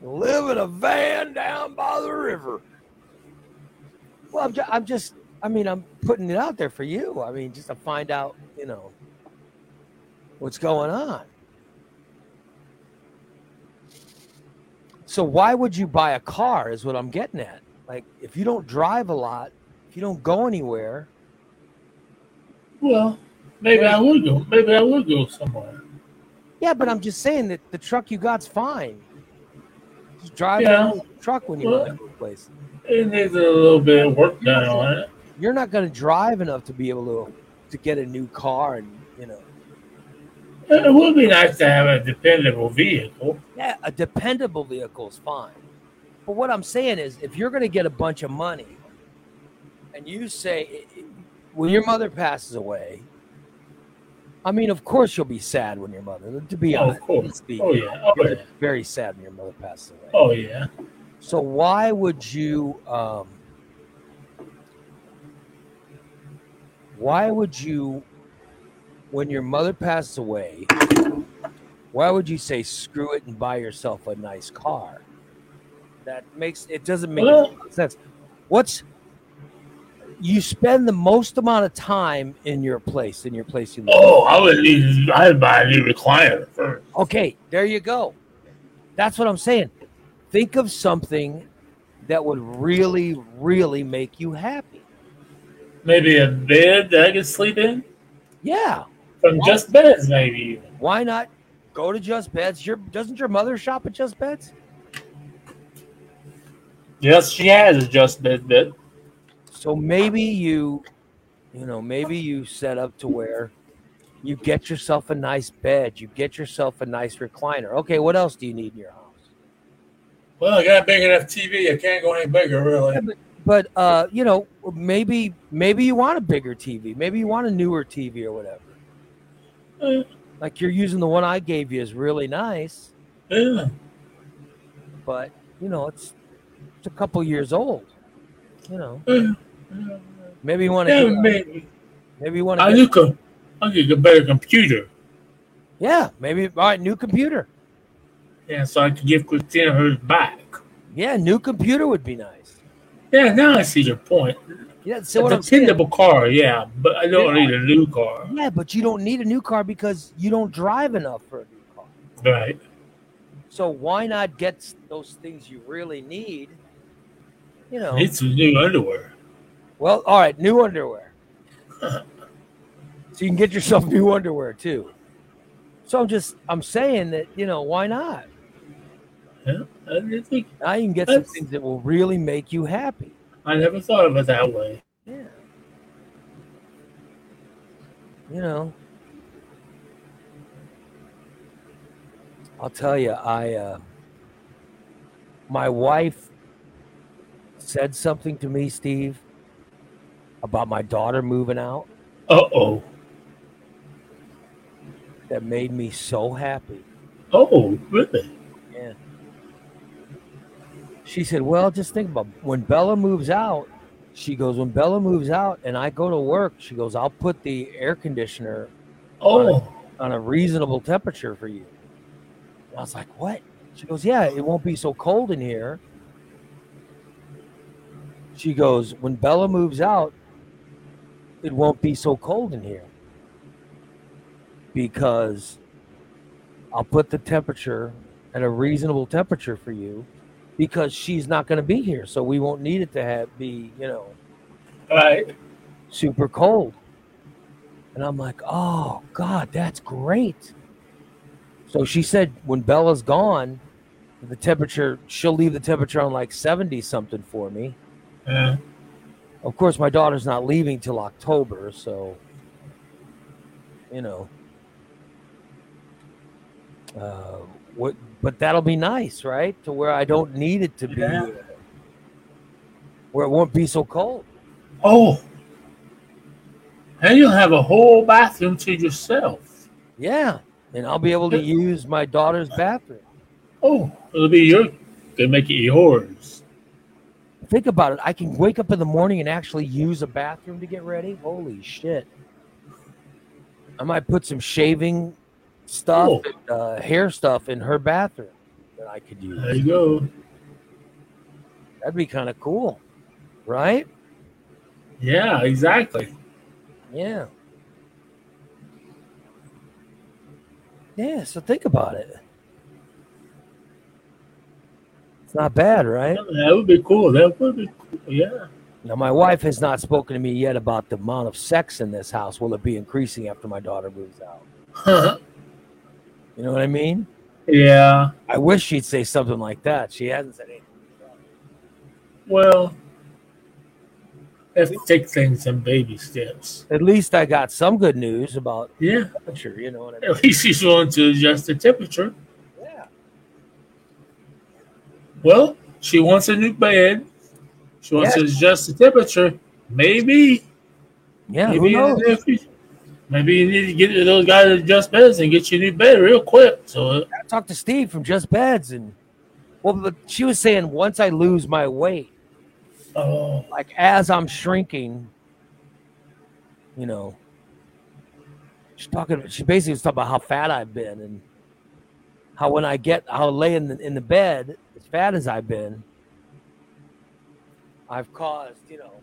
Live in a van down by the river. Well, I'm, I'm just. I mean, I'm putting it out there for you. I mean, just to find out, you know, what's going on. So why would you buy a car? Is what I'm getting at. Like, if you don't drive a lot, if you don't go anywhere, Well, maybe I would go. Maybe I would go somewhere. yeah. But I'm just saying that the truck you got's fine. Just drive Yeah. truck when you Well- go to place. It needs a little bit of work done on it. You're not going to drive enough to be able to to get a new car, and you know, It would be nice to have a dependable vehicle. yeah, a dependable vehicle is fine. But what I'm saying is, if you're going to get a bunch of money, and you say, when your mother passes away, I mean, of course you'll be sad when your mother. To be Oh, honest, of course. be Oh yeah. Oh yeah. very sad when your mother passes away. Oh yeah. So why would you? Um, why would you, when your mother passes away, why would you say screw it and buy yourself a nice car? That makes it doesn't make Well- sense. What's you spend the most amount of time in your place in your place you live. Oh, I would need. I'd buy a new recliner first. Okay, there you go. That's what I'm saying. Think of something that would really, really make you happy. Maybe a bed that I could sleep in. Yeah. From just beds, maybe. Why not go to Just Beds? Your doesn't your mother shop at Just Beds? Yes, she has a just bed bed. So maybe you, you know, maybe you set up to where you get yourself a nice bed, you get yourself a nice recliner. Okay, what else do you need in your house? Well, I got a big enough TV. I can't go any bigger, really. But uh, you know, maybe maybe you want a bigger TV, maybe you want a newer TV or whatever. Uh, Like you're using the one I gave you is really nice, yeah. but you know it's it's a couple years old. You know, Uh, maybe you want to. yeah, maybe. maybe you want to. I look a, I get a better computer. yeah maybe all right new computer Yeah, so I can give Christina hers back. yeah new computer would be nice. Yeah, now I see your point. Yeah, so a dependable car, yeah, but I don't Yeah. need a new car. Yeah, but you don't need a new car because you don't drive enough for a new car. Right. So why not get those things you really need? You know. Need some new underwear. Well, all right, new underwear. so you can get yourself new underwear too. So I'm just I'm saying that, you know, why not? Yeah. I think Now you can get some things that will really make you happy. I never thought of it that way. Yeah. You know. I'll tell you, I uh my wife said something to me, Steve, about my daughter moving out Uh oh. that made me so happy. Oh, really? Yeah. She said, Well, just think about when Bella moves out. She goes, When Bella moves out and I go to work, she goes, I'll put the air conditioner Oh, on a reasonable temperature for you. And I was like, What? She goes, Yeah, it won't be so cold in here. She goes, When Bella moves out, it won't be so cold in here because I'll put the temperature at a reasonable temperature for you because she's not going to be here. So we won't need it to have be, you know, right. super cold. And I'm like, oh, God, that's great. So she said when Bella's gone, the temperature, she'll leave the temperature on like 70 something for me. Yeah. Of course, my daughter's not leaving till October. So, you know, uh, what, but that'll be nice, right? To where I don't need it to be, Yeah. where it won't be so cold. Oh. And you'll have a whole bathroom to yourself. Yeah. And I'll be able to use my daughter's bathroom. Oh, it'll be your. They make it yours. Think about it. I can wake up in the morning and actually use a bathroom to get ready. Holy shit. I might put some shaving stuff, Oh. and, uh, hair stuff in her bathroom that I could use. There you go. That'd be kind of cool, right? Yeah, exactly. Yeah. Yeah, so think about it. It's not bad, right? That would be cool. That would be cool. Yeah. Now, my wife has not spoken to me yet about the amount of sex in this house. Will it be increasing after my daughter moves out? You know what I mean? yeah. I wish she'd say something like that. She hasn't said anything. Well, let's take things in baby steps. At least I got some good news about Yeah. temperature. You know what I mean? At least she's willing to adjust the temperature. Well, she wants a new bed. She wants to adjust the temperature. Maybe. Yeah. Maybe, in knows? the near future. maybe you need to get those guys to adjust beds and get you a new bed real quick. So, uh, I talked to Steve from Just Beds, and well, but she was saying once I lose my weight, oh, like as I'm shrinking, you know, she's talking. She basically was talking about how fat I've been and how when I get, how I lay in the in the bed, fat as I've been, I've caused, you know,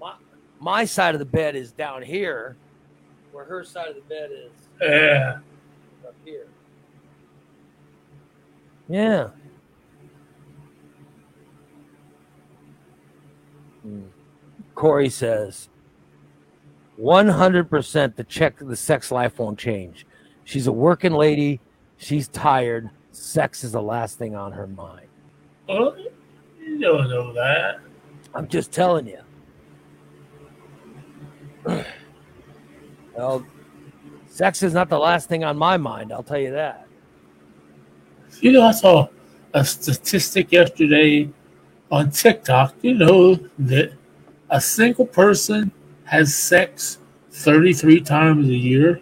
my my side of the bed is down here, where her side of the bed is yeah. up here. Yeah. Hmm. Corey says, 100% the check the sex life won't change. She's a working lady. She's tired. Sex is the last thing on her mind. Well, you don't know that. I'm just telling you. well, sex is not the last thing on my mind. I'll tell you that. You know, I saw a statistic yesterday on TikTok. You know that a single person has sex 33 times a year.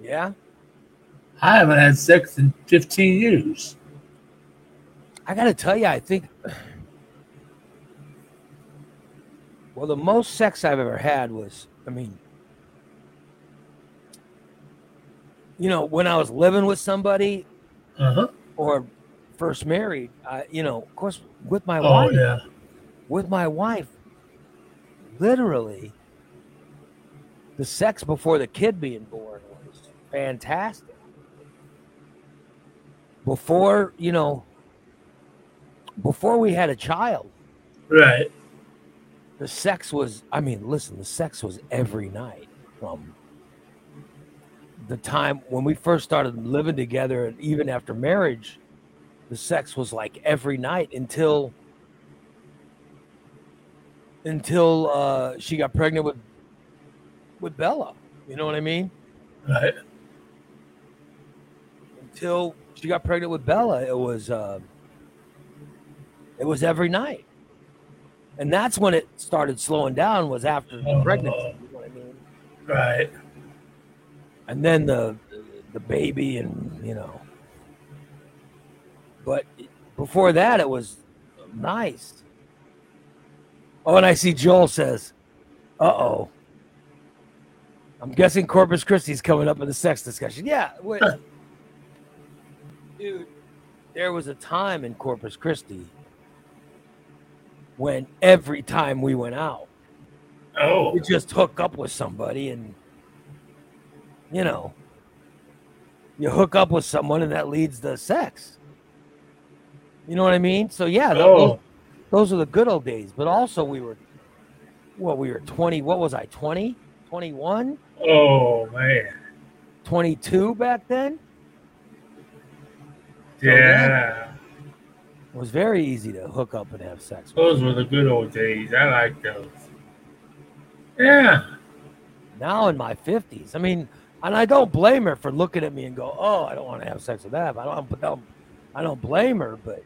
Yeah. I haven't had sex in 15 years. I got to tell you, I think. Well, the most sex I've ever had was, I mean, you know, when I was living with somebody Uh huh. or first married, I, you know, of course, with my Oh, wife, yeah. with my wife, literally, the sex before the kid being born was fantastic. Before, you know, before we had a child, Right. the sex was, I mean, listen, the sex was every night from the time when we first started living together and even after marriage, the sex was like every night until until uh, she got pregnant with with Bella. You know what I mean? Right. Until she got pregnant with Bella, it was uh, it was every night, and that's when it started slowing down. Was after the Oh. pregnancy. You know what I mean? Right. and then the the baby and you know but before that it was nice oh and i see joel says uh-oh i'm guessing corpus christi's coming up in the sex discussion yeah. dude there was a time in corpus christi when every time we went out Oh. you just hook up with somebody and you know you hook up with someone and that leads to sex you know what i mean so yeah tho- those, Oh. those are the good old days but also we were what we were 20 what was i 20 21 Oh man. 22 back then Yeah. it was very easy to hook up and have sex with. Those were the good old days. I like those. Yeah. now in my 50s i mean and i don't blame her for looking at me and go oh i don't want to have sex with that i don't, I don't i don't blame her but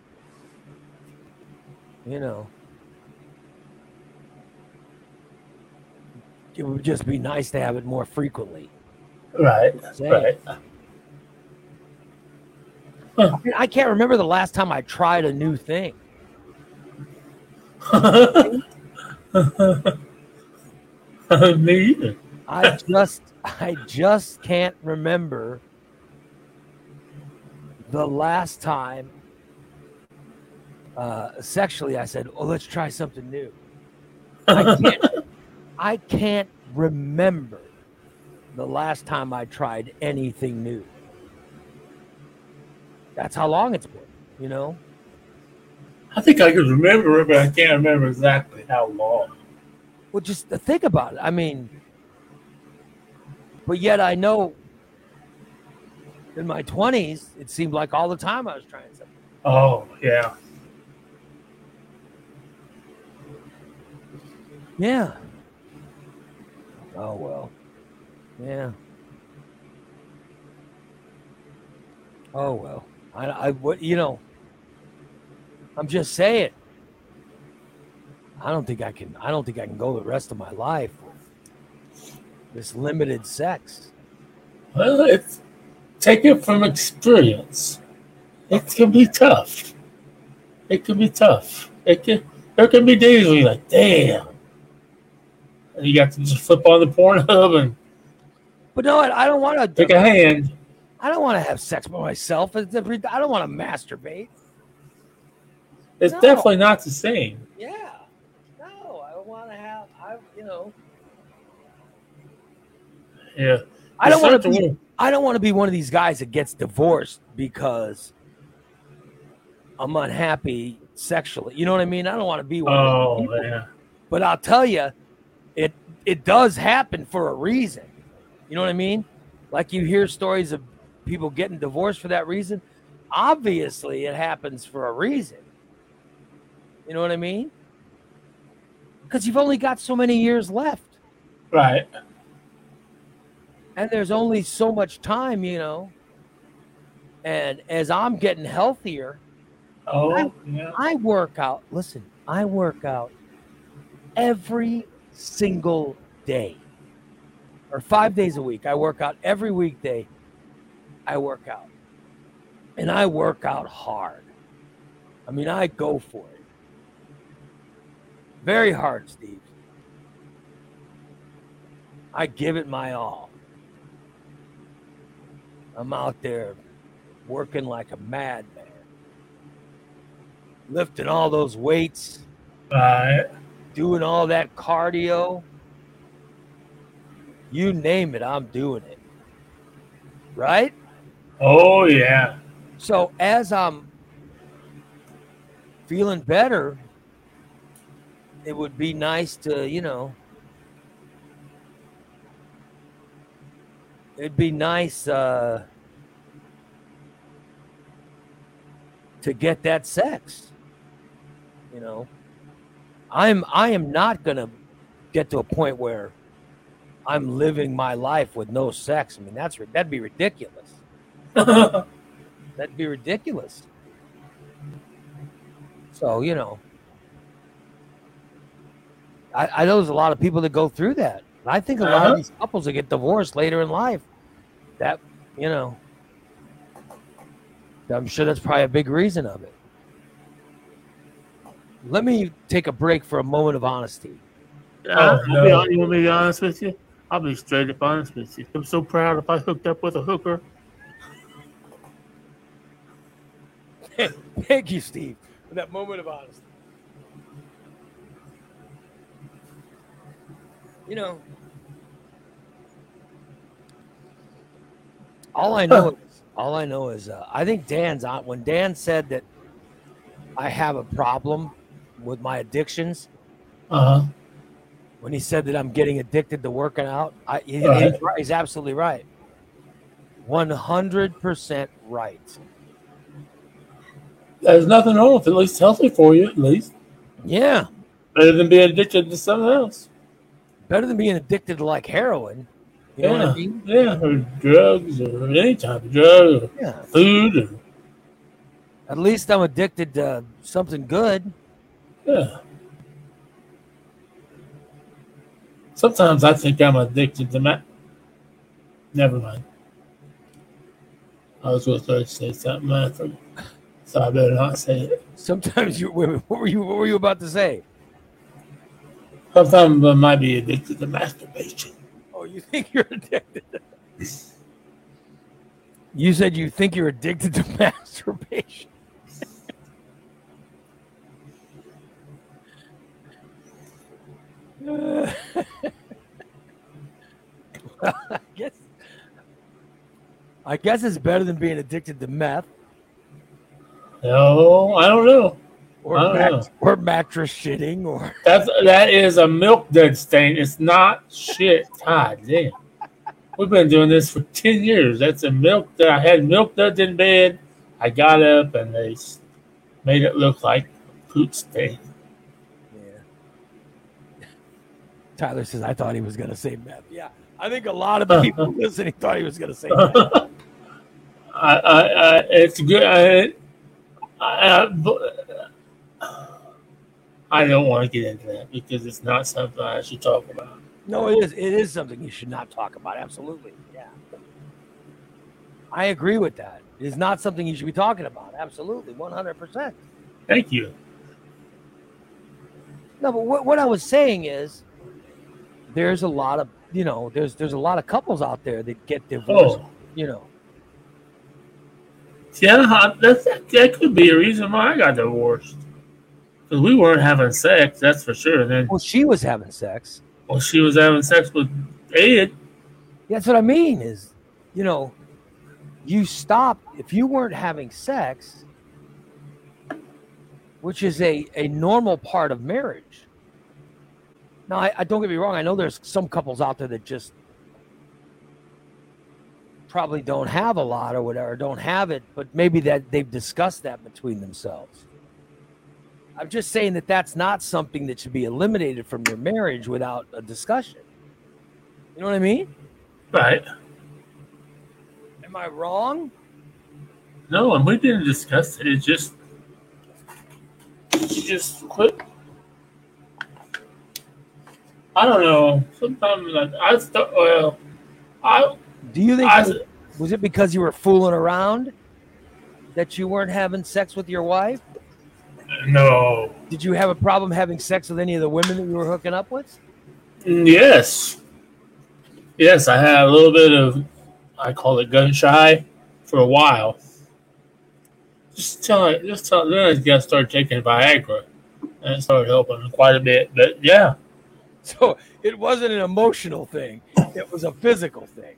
you know it would just be nice to have it more frequently Right. Saying. Right. I, mean, I can't remember the last time i tried a new thing Me either. i just i just can't remember the last time uh, sexually i said oh let's try something new I can't, I can't remember the last time I tried anything new. That's how long it's been, you know? I think I can remember it, but I can't remember exactly how long. Well, just think about it. I mean, but yet I know in my 20s, it seemed like all the time I was trying something. Oh, yeah. Yeah. Oh, well. Yeah. Oh, well. I, I, what, you know, I'm just saying. I don't think I can, I don't think I can go the rest of my life with this limited sex. Well, it's take it from experience. It can be tough. It can be tough. It can. There can be days where you're like, damn. And you got to just flip on the Pornhub and But no, I I don't want to. take a hand. I don't want to have sex by myself. I don't want to masturbate. It's No. definitely not the same. Yeah. No, I don't want to have. I, you know, Yeah. I don't want to be. one- I don't want to be one of these guys that gets divorced because I'm unhappy sexually. You know what I mean? I don't want to be one. of those Oh people. yeah. But I'll tell you, it it does happen for a reason. You know what I mean? Like you hear stories of people getting divorced for that reason. Obviously, it happens for a reason. You know what I mean? Because you've only got so many years left, Right. and there's only so much time. You know. And as I'm getting healthier, Oh yeah. I work out. Listen, I work out every single day, or five days a week. I work out every weekday. I work out, and I work out hard. I mean, I go for it. Very hard, Steve. I give it my all. I'm out there working like a madman lifting all those weights, Right. doing all that cardio. You name it, I'm doing it. Right? Oh yeah. So as I'm feeling better, it would be nice to, you know, it'd be nice uh, to get that sex. You know, I'm I am not gonna get to a point where I'm living my life with no sex. I mean, that's that'd be ridiculous. That'd be ridiculous. So, you know, I, I know there's a lot of people that go through that. And I think a lot Uh-huh. of these couples that get divorced later in life, that, you know, I'm sure that's probably a big reason of it. Let me take a break for a moment of honesty. Oh, I'll be no. you want me to be honest with you? I'll be straight up honest with you. I'm so proud if I hooked up with a hooker. Thank you, Steve, for that moment of honesty. You know, all I know is all I know is uh, I think Dan's on. When Dan said that I have a problem with my addictions, Uh huh. when he said that I'm getting addicted to working out, I, he- Right. he's, right, he's absolutely right. One hundred percent right. There's nothing wrong with it. At least healthy for you, at least. Yeah. Better than being addicted to something else. better than being addicted to like heroin. You know yeah. what I mean? Yeah. Or drugs or any type of drug or Yeah. food. Or, At least I'm addicted to something good. yeah. Sometimes I think I'm addicted to ma Never mind. I was going to say something. So I better not say it. Sometimes you. Wait, what were you? What were you about to say? Sometimes I might be addicted to masturbation. Oh, you think you're addicted? You said you think you're addicted to masturbation. Uh, well, I guess. I guess it's better than being addicted to meth No, I don't know. or, don't mat- know. or mattress shitting or That's that is a milk dud stain. It's not shit. God damn. We've been doing this for ten years. That's a milk that I had milk duds in bed. I got up and they made it look like a poop stain. Yeah. Tyler says, I thought he was going to say meth. Yeah. I think a lot of people listening thought he was going to say meth. I, I, I, it's good. I, I, I don't want to get into that because it's not something I should talk about. No, it is. It is something you should not talk about. Absolutely. Yeah. I agree with that. It is not something you should be talking about. Absolutely. 100%. Thank you. No, but what, what I was saying is there's a lot of, you know, there's there's a lot of couples out there that get divorced, Oh, you know. Yeah, that's, that could be a reason why I got divorced. Because we weren't having sex, that's for sure. Then Well, she was having sex. well, she was having sex with Ed. That's what I mean is, you know, you stop if you weren't having sex, which is a, a normal part of marriage. Now, I, I don't get me wrong. I know there's some couples out there that just probably don't have a lot or whatever, don't have it, but maybe that they've discussed that between themselves. I'm just saying that that's not something that should be eliminated from your marriage without a discussion. You know what I mean? Right. Am I wrong? No, and we didn't discuss it. It's just she just quit. I don't know. Sometimes like I st- well, I Do you think I was, was it because you were fooling around that you weren't having sex with your wife? no. Did you have a problem having sex with any of the women that you were hooking up with? Mm, yes, yes. I had a little bit of I call it gun shy for a while. Just tell just tell then I got to start taking Viagra. and it started helping quite a bit. But yeah, So it wasn't an emotional thing; it was a physical thing.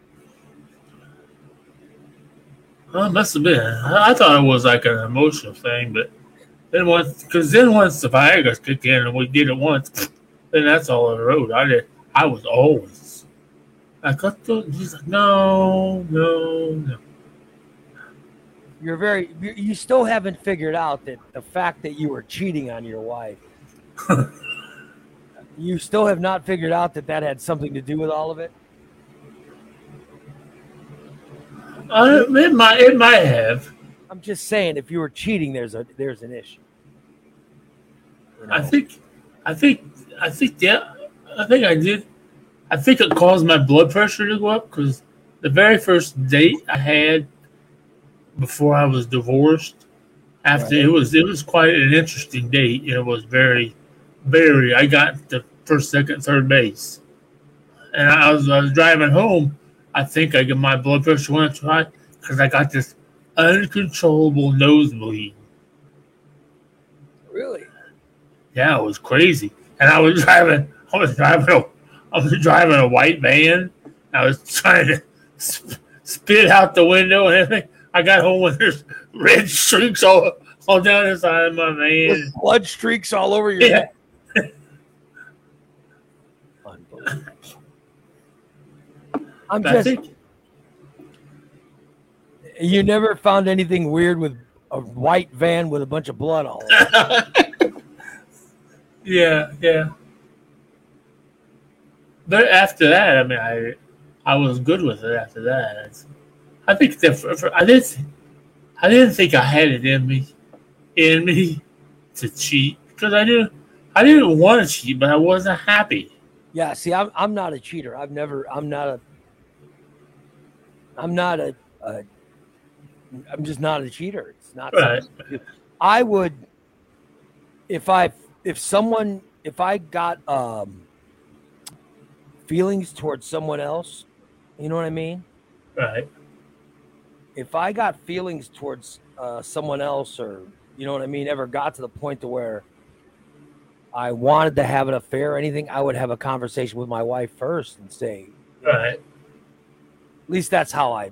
Well, it must have been. I, thought it was like an emotional thing, but then once, because then once the Viagra kicked in and we did it once, then that's all on the road. I did. I was always. I got the. He's like, no, no, no. You're very. You you still haven't figured out that the fact that you were cheating on your wife. you still have not figured out that that had something to do with all of it. Uh, it might. It might have. I'm just saying, if you were cheating, there's a there's an issue. You know? I think, I think, I think, yeah, I think I did. I think it caused my blood pressure to go up because the very first date I had before I was divorced, after Right. it was it was quite an interesting date. It was very, very. I got the first, second, third base, and I was I was driving home. I think I got my blood pressure went too high because I got this uncontrollable nosebleed. really. Yeah, it was crazy. And I was driving, I was driving a, I was driving a white van. I was trying to sp- spit out the window and everything. I got home with there's red streaks all, all down the side of my van. With blood streaks all over your Yeah. head. Unbelievable. I'm I just. think, You never found anything weird with a white van with a bunch of blood all over. it. yeah, yeah. But after that, I mean, I, I was good with it. After that, I think that I didn't, I didn't think I had it in me, in me, to cheat because I didn't, I didn't want to cheat, but I wasn't happy. Yeah, see, I'm I'm not a cheater. I've never. I'm not a. I'm not a. a I'm just not a cheater. It's not. Right. I. Would, if I if someone if I got um feelings towards someone else, you know what I mean. Right. If I got feelings towards uh, someone else, or you know what I mean, ever got to the point to where I wanted to have an affair or anything, I would have a conversation with my wife first and say, Right. At least that's how I,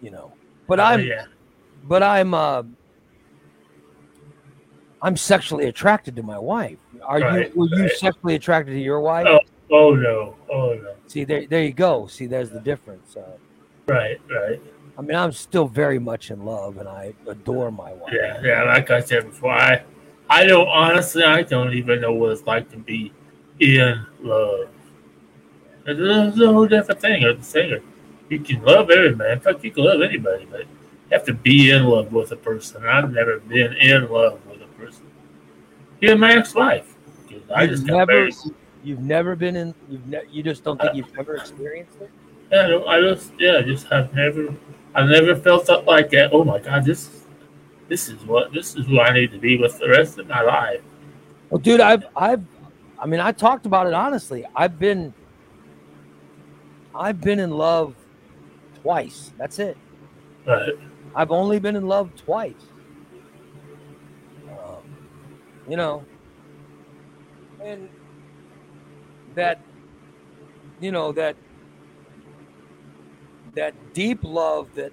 you know. But I'm, Oh, yeah. but I'm, uh, I'm sexually attracted to my wife. Are Right, you? Were you sexually attracted to your wife? Oh. Oh no. Oh no. See, there, there you go. See, there's the difference. Uh, Right. Right. I mean, I'm still very much in love, and I adore my wife. Yeah. Yeah. Like I said before, I, I don't honestly, I don't even know what it's like to be in love. It's a, whole different thing. It's a singer. You can love every man. In fact, you can love anybody, but you have to be in love with a person. I've never been in love with a person. In my ex-wife, 'Cause I just never, married. you've never been in. You've ne- you just don't think you've ever experienced it. Yeah, I I just yeah, I just have never I've never felt up like that. Oh my god, this this is what this is who I need to be with the rest of my life. Well, dude, I've, I've, I mean, I talked about it honestly. I've been, I've been in love twice. That's it. But I've only been in love twice. Um, you know, and that, you know, that, that deep love that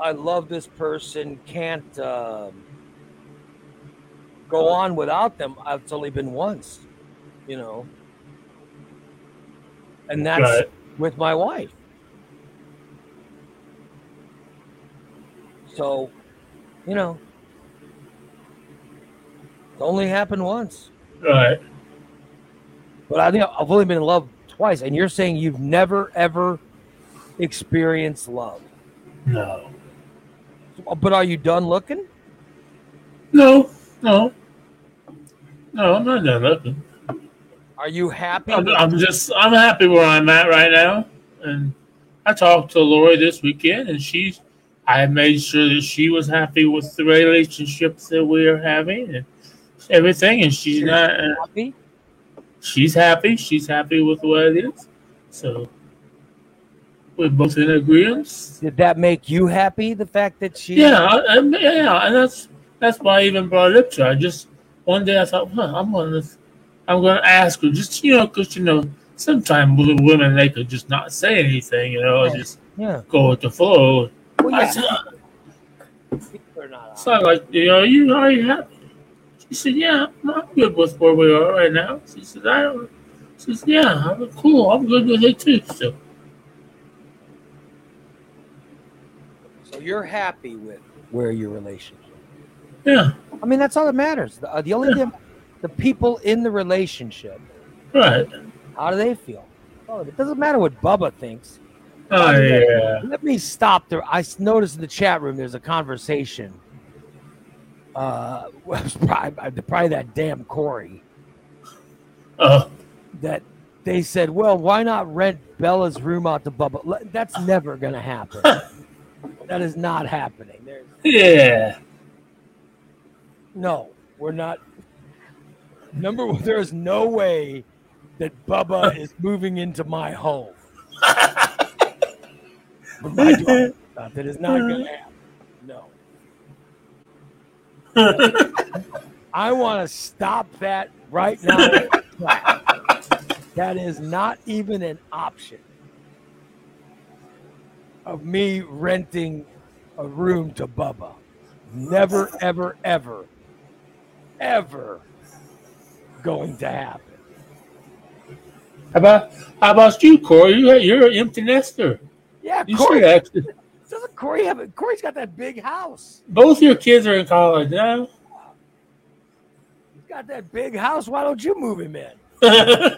I love this person can't um, go on without them. I've only been once, you know, and that's Right. With my wife. So, you know, it's only happened once. right. But I think I've only been in love twice. And you're saying you've never, ever experienced love. No. But are you done looking? No, no. No, I'm not done looking. Are you happy? I'm, I'm just I'm happy where I'm at right now. And I talked to Lori this weekend and she's I made sure that she was happy with the relationships that we are having and everything and she's not uh, happy? she's happy. She's happy with what it is. So we're both in agreement. Did that make you happy? The fact that she, Yeah, I, I- yeah, and that's that's why I even brought it up to her. I just one day I thought, huh, I'm gonna, I'm gonna ask her just you know, because you know, sometimes women they could just not say anything, you know, Yeah. just Yeah. go with the flow. Well, I said, People not so I'm like, you know, you are you happy? She said, yeah, I'm good with where we are right now. She said, I don't. She said, yeah, I'm cool. I'm good with it too. So So you're happy with where your relationship? yeah, I mean, that's all that matters. The, uh, the only thing, the people in the relationship, right. how do they feel? Oh, it doesn't matter what Bubba thinks. Oh yeah. Let me stop there. I noticed in the chat room there's a conversation. Uh, well, probably, probably that damn Corey Oh, that they said, well, why not rent Bella's room out to Bubba? That's never going to happen. that is not happening. There's yeah. no, we're not. Number one, there is no way that Bubba is moving into my home. My daughter. That is not going to happen. No. I want to stop that right now. that is not even an option of me renting a room to Bubba. Never, ever, ever, ever going to happen. How about how about you, Corey? You, you're an empty nester. Yeah, You Corey. actually. Doesn't Corey have it? Corey's got that big house. Both your kids are in college now. He's got that big house. Why don't you move him in?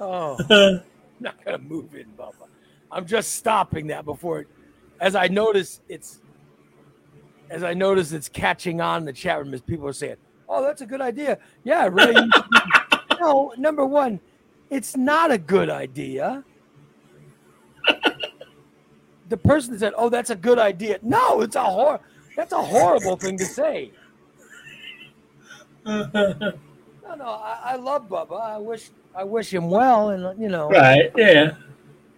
Oh, I'm not gonna move in, Bubba. I'm just stopping that before, it, as I notice it's, as I notice it's catching on in the chat room as people are saying, "Oh, that's a good idea." Yeah, really. no, number one, it's not a good idea. The person that said, "Oh, that's a good idea," no, it's a hor- That's a horrible thing to say. No, no, I, I love Bubba. I wish I wish him well, and you know, right? Yeah.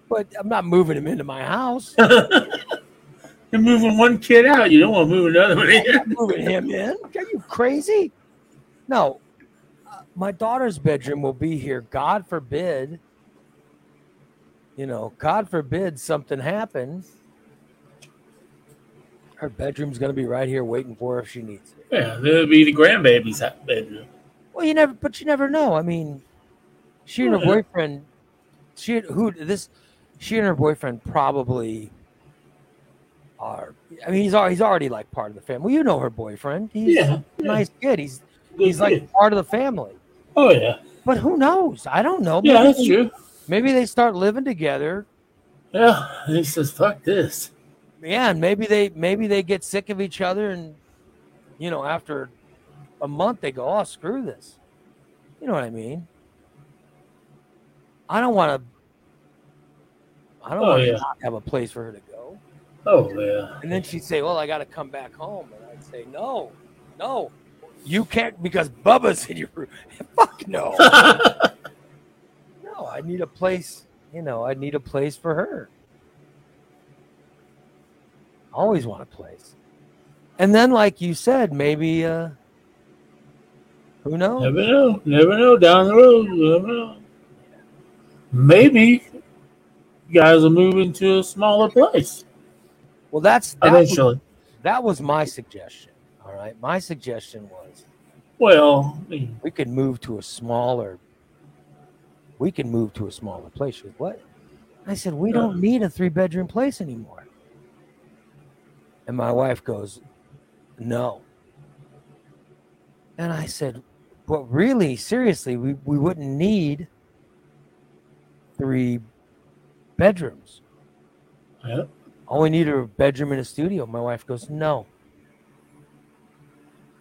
but I'm not moving him into my house. You're moving one kid out. You don't want to move another one in. Moving him in. Are you crazy? No, uh, my daughter's bedroom will be here. God forbid. You know, God forbid something happens. Her bedroom's going to be right here waiting for her if she needs it. Yeah, it'll be the grandbaby's bedroom. Well, you never, but you never know. I mean, she and her boyfriend, she who this, she and her boyfriend probably are. I mean, he's already he's already like part of the family. Well, you know her boyfriend. He's Yeah, a yeah. nice kid. He's he's like kid. part of the family. Oh yeah, But who knows? I don't know. yeah, Maybe that's they- true. Maybe they start living together. Yeah, and he says, "Fuck this." Yeah, and maybe they maybe they get sick of each other, and you know, after a month they go, "Oh, screw this." You know what I mean? I don't want to. I don't Oh, want to yeah. have a place for her to go. Oh yeah. And then she'd say, "Well, I got to come back home," and I'd say, "No, no, you can't because Bubba's in your room." Fuck no. No, I need a place. You know, I need a place for her. Always want a place. And then, like you said, maybe uh who knows? Never know. Never know. Down the road, never know. Maybe you guys are moving to a smaller place Well, that's that was, eventually. that was my suggestion. All right, my suggestion was Well, we could move to a smaller. We can move to a smaller place. She goes, what? I said we don't uh, need a three bedroom place anymore. And my wife goes, no. And I said, but really, seriously, we, we wouldn't need three bedrooms. yeah. All we need are a bedroom and a studio. My wife goes, no.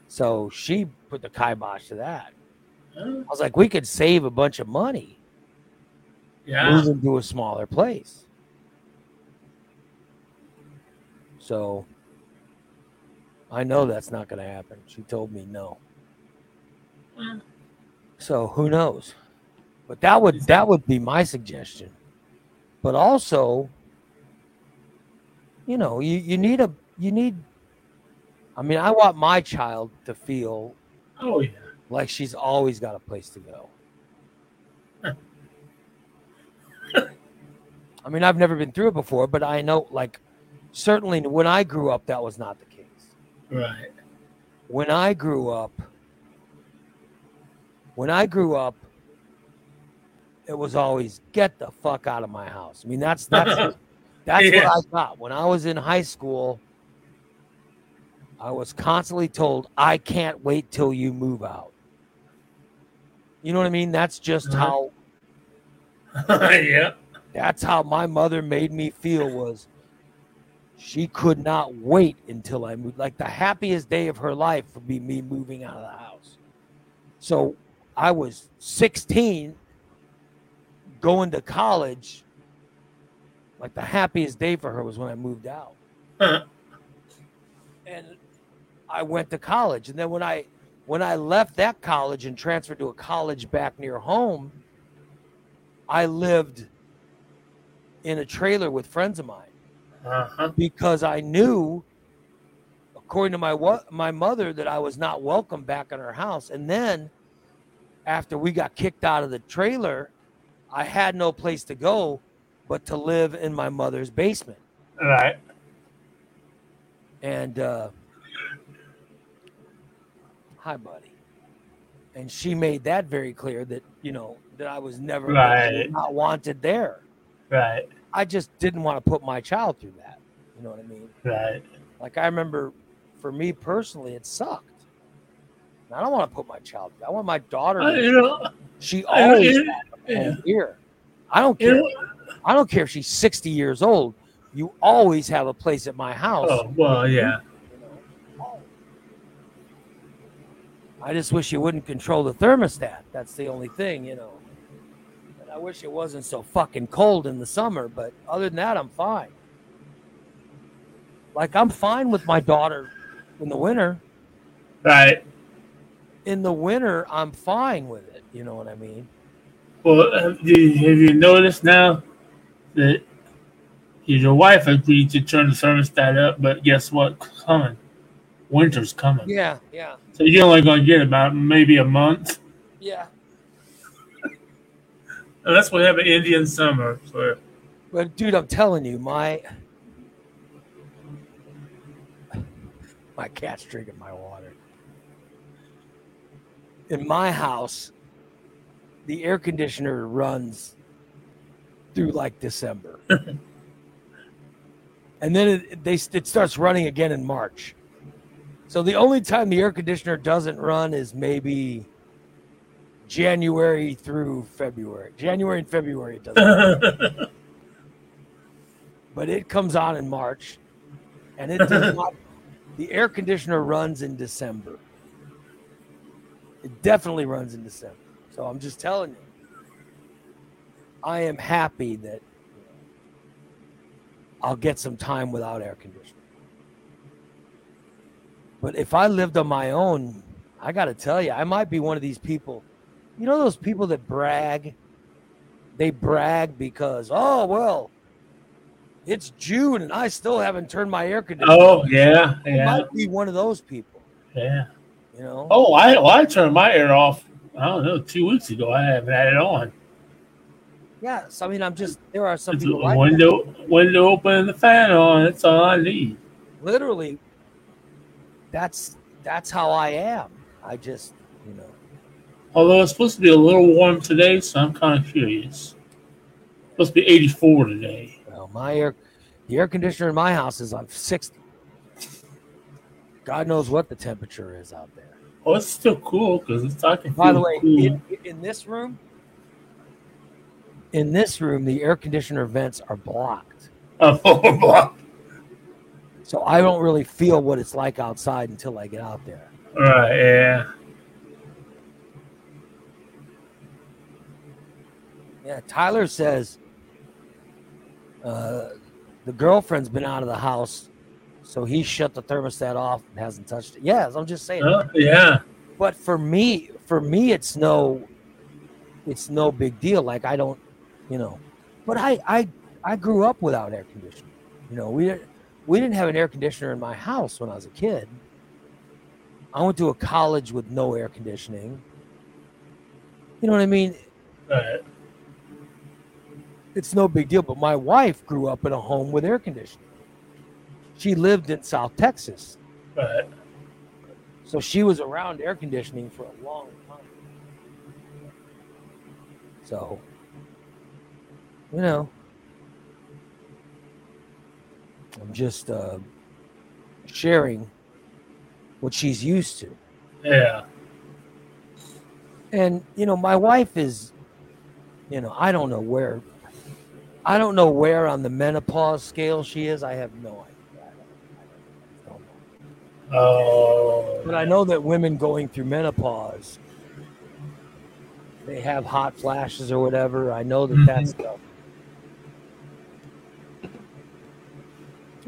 So she put the kibosh to that. I was like, we could save a bunch of money yeah. moving to a smaller place. So I know that's not going to happen. She told me no. Mm. So who knows? But that would that would be my suggestion. But also, you know, you, you need a you need I mean, I want my child to feel Oh yeah. like she's always got a place to go. I mean, I've never been through it before, but I know, like, certainly when I grew up, that was not the case. Right. When I grew up, when I grew up, it was always get the fuck out of my house. I mean, that's that's that's Yeah. what I got when I was in high school. I was constantly told, "I can't wait till you move out." You know what I mean? That's just Mhm. how yeah. that's how my mother made me feel was she could not wait until I moved. Like the happiest day of her life would be me moving out of the house. So I was 16 going to college. Like the happiest day for her was when I moved out. Huh. And I went to college. And then when I when I left that college and transferred to a college back near home, I lived in a trailer with friends of mine Uh-huh. because I knew, according to my my mother, that I was not welcome back in her house. And then, after we got kicked out of the trailer, I had no place to go but to live in my mother's basement. Right. And uh, hi, buddy. And she made that very clear that you know that I was never Right. not wanted there. Right. I just didn't want to put my child through that. You know what I mean? Right. Like I remember, for me personally, it sucked. And I don't want to put my child. I want my daughter. Uh, you know. she always a yeah. here. I don't You care. know. I don't care if she's sixty years old. You always have a place at my house. Oh well, yeah. you know? I just wish you wouldn't control the thermostat. That's the only thing, you know. And I wish it wasn't so fucking cold in the summer, but other than that, I'm fine. Like I'm fine with my daughter in the winter. Right. In the winter, I'm fine with it. You know what I mean? Well, have you, have you noticed now that your wife agreed to turn the thermostat up, but guess what? Coming, winter's coming. Yeah, yeah, So you're only going to get about maybe a month. yeah. Oh, Unless we have an Indian summer. So But dude, I'm telling you, my my cat's drinking my water. In my house, the air conditioner runs through like December, and then it, they it starts running again in March. So the only time the air conditioner doesn't run is maybe January through February. January and February it doesn't. but it comes on in March, and it does not. The air conditioner runs in December. It definitely runs in December. So I'm just telling you, I am happy that I'll get some time without air conditioning. But if I lived on my own, I got to tell you, I might be one of these people. You know those people that brag? They brag because, oh, well, it's June and I still haven't turned my air conditioner. oh yeah, I yeah, might be one of those people, yeah. you know? Oh, I well, I turned my air off. I don't know, two weeks ago. I haven't had it on. Yes. I mean, I'm just, there are some It's people like that. window, window open, and the fan on. That's all I need. Literally, that's, that's how I am. I just, you know, Although it's supposed to be a little warm today, so I'm kind of curious. supposed to be 84 today. well, my air, the air conditioner in my house is on 60. God knows what the temperature is out there. Oh, it's still cool because it's talking. By the way, cool. in, in this room, in this room, the air conditioner vents are blocked. Oh, So I don't really feel what it's like outside until I get out there. right, yeah. Yeah, Tyler says uh, the girlfriend's been out of the house, so he shut the thermostat off and hasn't touched it. Yes, I'm just saying. Yeah. But for me, for me, it's no, it's no big deal. Like I don't, you know. But I, I, I grew up without air conditioning. You know, we we didn't have an air conditioner in my house when I was a kid. I went to a college with no air conditioning. You know what I mean? Right. It's no big deal. But my wife grew up in a home with air conditioning. She lived in South Texas. Right. So she was around air conditioning for a long time. So, you know, I'm just uh, sharing what she's used to. Yeah. And, you know, my wife is, you know, I don't know where, I don't know where on the menopause scale she is. I have no idea. I don't know. Oh. But I know that women going through menopause, they have hot flashes or whatever. I know that that stuff.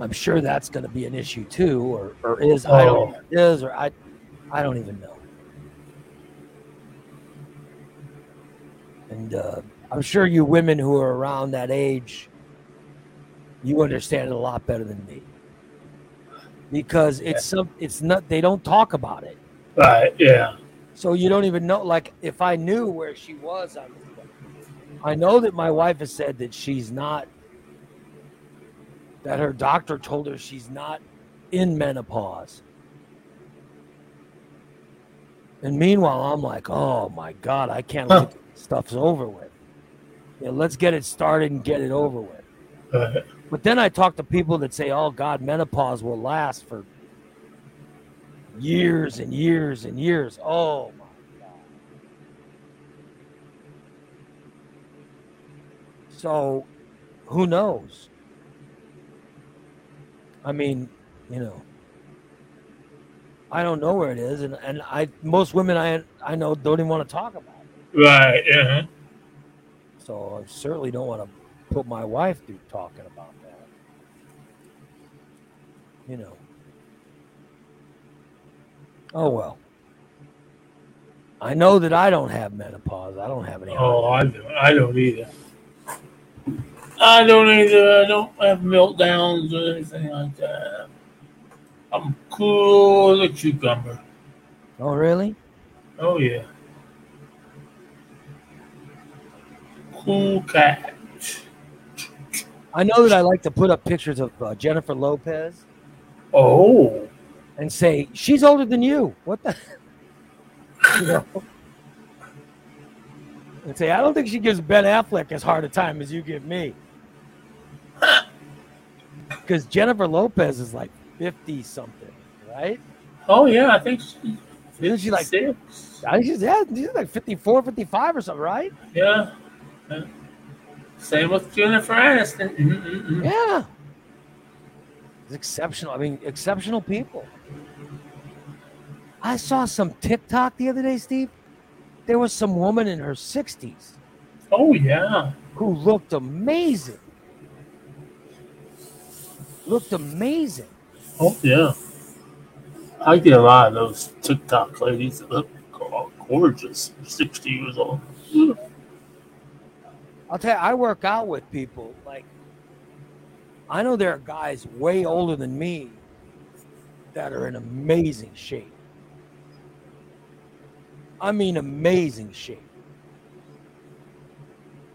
I'm sure that's going to be an issue too, or, or is I don't it is or I, I don't even know. And uh, I'm sure you women who are around that age, you understand it a lot better than me because it's some it's not they don't talk about it Right. Yeah. so you don't even know like if i knew where she was on i know that my wife has said that she's not that her doctor told her she's not in menopause and meanwhile i'm like oh my god i can't Huh. wait stuff's over with yeah, let's get it started and get it over with but then I talk to people that say, "Oh God, menopause will last for years and years and years." Oh my God! So, who knows? I mean, you know, I don't know where it is, and and I most women I I know don't even want to talk about it. Right. Yeah. So I certainly don't want to put my wife through talking about that. You know. Oh well. I know that I don't have menopause. I don't have any. Oh, I don't. I don't either. I don't either. I don't have meltdowns or anything like that. I'm cool as a cucumber. Oh really? Oh yeah. Cool cat. I know that I like to put up pictures of uh, Jennifer Lopez Oh. and say she's older than you. What the? you know. And say I don't think she gives Ben Affleck as hard a time as you give me. Because Jennifer Lopez is like fifty something, right? Oh yeah. I think she's Isn't she like- 56. I think she's yeah, she's like 54, 55 or something, right? Yeah. Yeah. Same with Jennifer Aniston. Mm-mm-mm. Yeah. It's exceptional. I mean, exceptional people. I saw some TikTok the other day, Steve. There was some woman in her 60s Oh yeah. who looked amazing. Looked amazing. Oh yeah. I get a lot of those TikTok ladies that look gorgeous. Sixty years old. I'll tell you, I work out with people. Like, I know there are guys way older than me that are in amazing shape. I mean, amazing shape.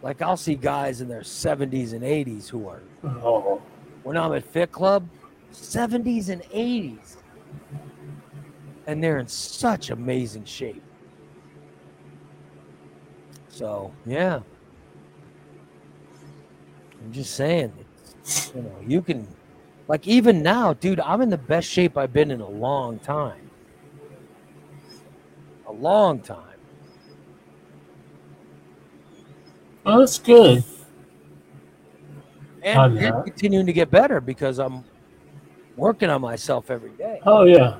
Like, I'll see guys in their 70s and 80s who are, Oh. When I'm at Fit Club, 70s and 80s. And they're in such amazing shape. So, yeah. I'm just saying, you know, you can, like, even now, dude, I'm in the best shape I've been in a long time. A long time. Well, that's good. And, and continuing to get better because I'm working on myself every day. Oh yeah.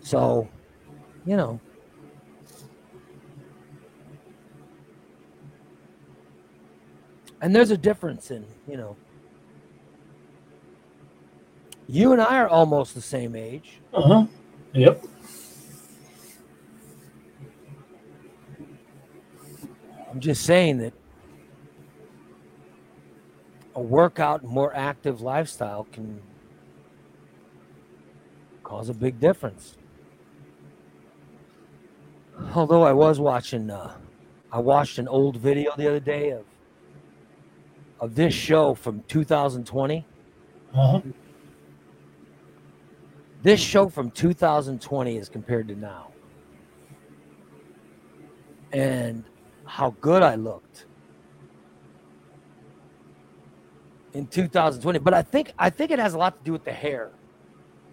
So, you know. And there's a difference in, you know. You and I are almost the same age. Uh huh. Yep. I'm just saying that a workout more active lifestyle can cause a big difference. Although I was watching, uh, I watched an old video the other day of of this show from 2020. Uh-huh. This show from 2020 is compared to now, and how good I looked in 2020. But I think I think it has a lot to do with the hair.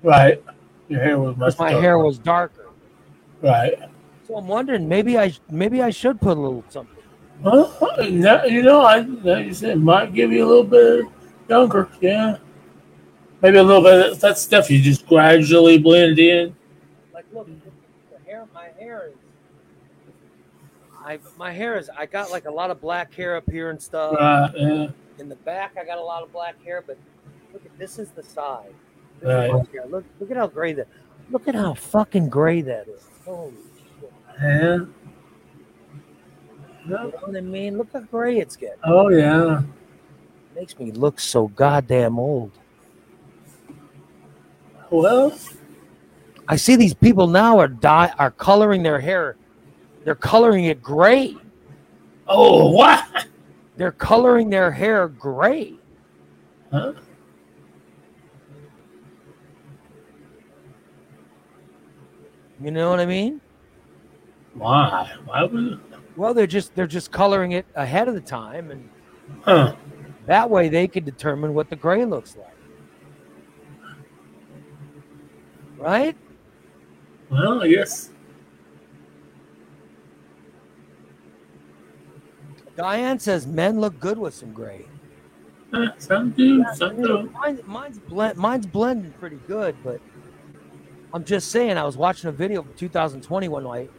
Right. Your hair was much. My darker. hair was darker. Right. So I'm wondering maybe I maybe I should put a little something. Well, you know, I like you said might give you a little bit younger. Yeah. Maybe a little bit. That stuff you just gradually blend in. Like look, the hair my hair is I my hair is I got like a lot of black hair up here and stuff. Right. Yeah. In the back I got a lot of black hair, but look at this is the side. Right. is. Look look at how gray that look at how fucking gray that is. Holy shit. Yeah. You know what I mean? Look how gray it's getting. Oh yeah. makes me look so goddamn old. Well, I see these people now are dye are coloring their hair. They're coloring it gray. oh what? They're coloring their hair gray. Huh? You know what I mean? Why? Why would? Well, they're just they're just coloring it ahead of the time, and Huh? that way they can determine what the gray looks like. Right? Well, I guess. Diane says men look good with some gray. eh, Some do. Some don't. Mine, mine's blend, mine's blending pretty good, but I'm just saying. I was watching a video from 2020 one night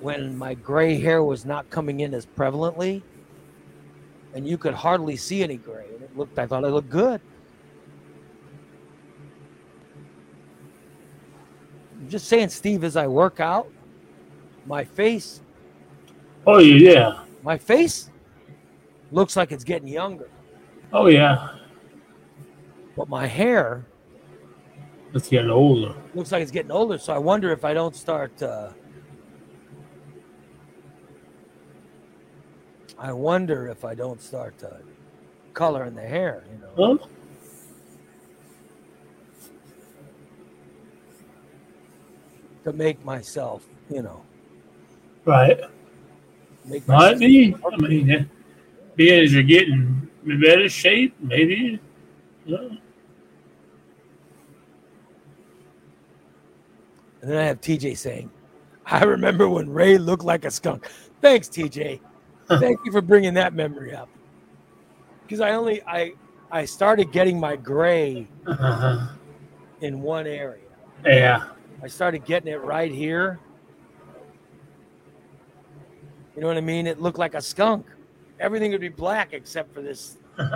when my gray hair was not coming in as prevalently, and you could hardly see any gray. And it looked, I thought it looked good. I'm just saying, Steve. As I work out, my face, Oh yeah. My face looks like it's getting younger, Oh yeah. but my hair It's getting older. looks like it's getting older. So I wonder if I don't start. Uh, I wonder if I don't start uh, coloring the hair. You know, Huh? to make myself, you know, Right. Make Might be. I mean, being as you're getting in better shape, maybe. Yeah. And then I have TJ saying, "I remember when Ray looked like a skunk." Thanks, TJ. Thank you for bringing that memory up. Because I only I I started getting my gray Uh-huh. in one area. Yeah. I started getting it right here. You know what I mean? It looked like a skunk. Everything would be black except for this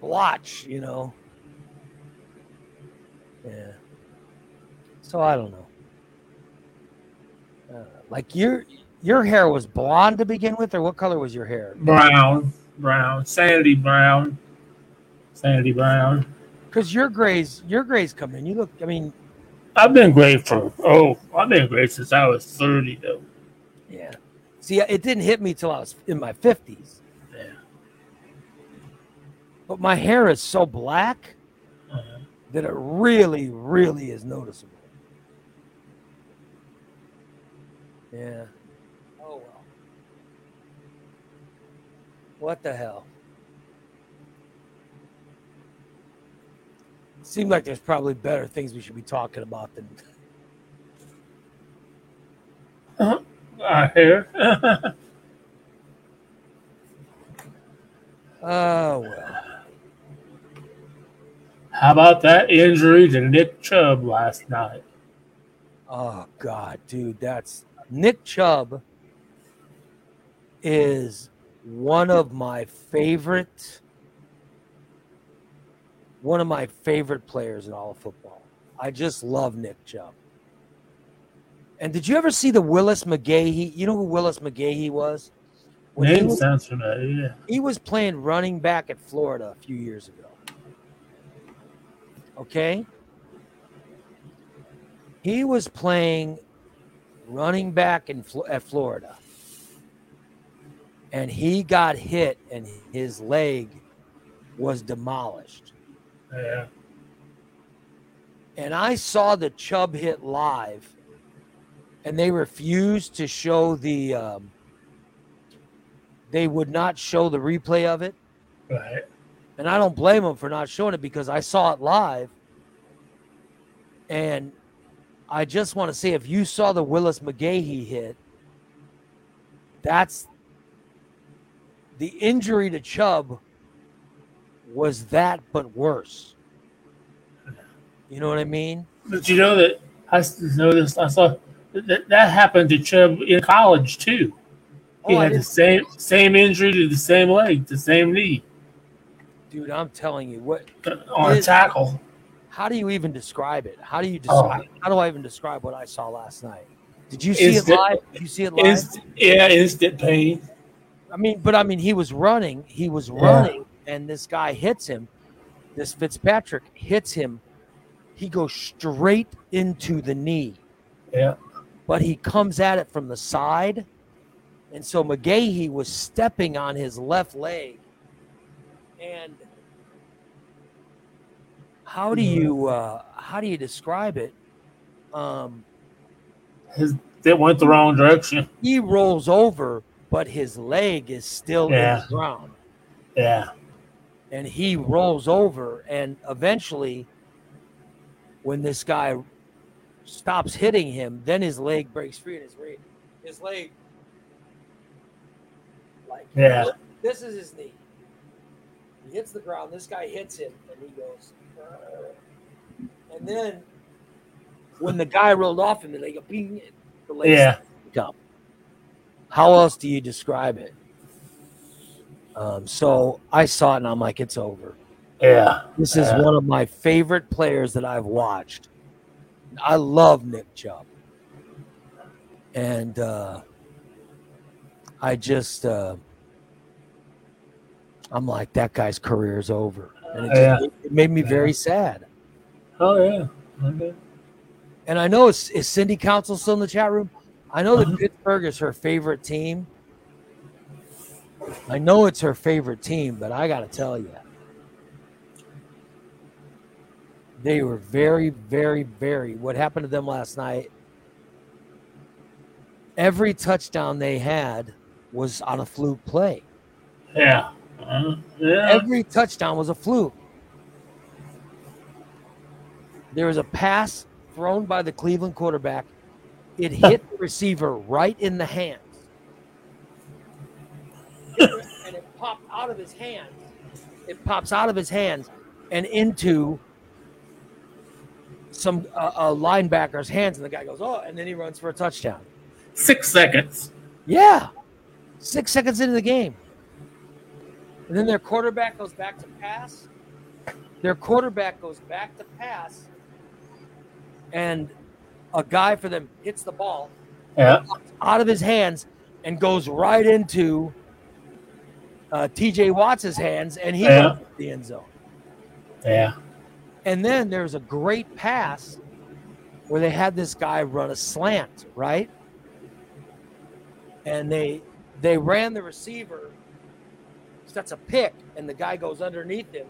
blotch, you know. Yeah. So I don't know. Uh, like your your hair was blonde to begin with, or what color was your hair? Brown. Brown. Sandy brown. Sandy brown. Because your grays, your grays come in. You look. I mean, I've been gray for oh, I've been gray since I was thirty though. Yeah. See, it didn't hit me till I was in my fifties. Yeah. But my hair is so black Uh-huh. that it really, really is noticeable. Yeah. Oh well. What the hell? Seemed like there's probably better things we should be talking about than Our hear. oh well. How about that injury to Nick Chubb last night? Oh God, dude, that's Nick Chubb is one of my favorite one of my favorite players in all of football. I just love Nick Chubb. And did you ever see the Willis McGahee? You know who Willis McGahee was? When he Name was, sounds familiar. Yeah. he was playing running back at Florida a few years ago. Okay? He was playing running back in at Florida, and he got hit, and his leg was demolished. Yeah. And I saw the Chubb hit live, and they refused to show the. Um, they would not show the replay of it, Right. and I don't blame them for not showing it because I saw it live. And I just want to say, if you saw the Willis McGahee hit, that's the injury to Chubb was that, but worse. You know what I mean? But you know that I noticed. I saw that that happened to Chubb in college too. He Oh, had the same same injury to the same leg, the same knee Dude, I'm telling you, what? uh, on a tackle. How do you even describe it? How do you Oh, describe? how do I even describe what I saw last night? Did you see it live? Did you see it live? Inst- yeah, instant pain. I mean, but I mean, he was running. He was Yeah. running, and this guy hits him. This Fitzpatrick hits him. He goes straight into the knee, Yeah, but he comes at it from the side, and so McGahee was stepping on his left leg. And how do you uh, how do you describe it? Um, his that went the wrong direction. he rolls over, but his leg is still Yeah. in the ground. Yeah, and he rolls over and eventually when this guy stops hitting him then his leg breaks free and his leg his leg like Yeah. this is his knee he hits the ground this guy hits him and he goes "Arr." and then when the guy rolled off him the leg bing, the leg yeah. up. How else do you describe it? Um, so I saw it and I'm like, it's over. Yeah, This is Yeah. one of my favorite players that I've watched. I love Nick Chubb. And uh, I just, uh, I'm like, that guy's career is over. And it, just, Yeah. it made me very sad. Oh yeah. Okay. And I know is, is Cindy Council still in the chat room? I know that Uh-huh. Pittsburgh is her favorite team. I know it's her favorite team, but I got to tell you, they were very, very, very. What happened to them last night? Every touchdown they had was on a fluke play. Yeah. Uh, yeah. Every touchdown was a fluke. There was a pass thrown by the Cleveland quarterback. It hit the receiver right in the hands. And it popped out of his hands. It pops out of his hands and into some uh, uh, linebacker's hands. And the guy goes, oh, and then he runs for a touchdown. Six seconds. Yeah. Six seconds into the game. And then their quarterback goes back to pass. Their quarterback goes back to pass. And a guy for them hits the ball Yeah. out of his hands and goes right into uh, TJ Watt's hands. And he Yeah. the end zone. Yeah. And then there's a great pass where they had this guy run a slant, right? And they they ran the receiver. So that's a pick, and the guy goes underneath him.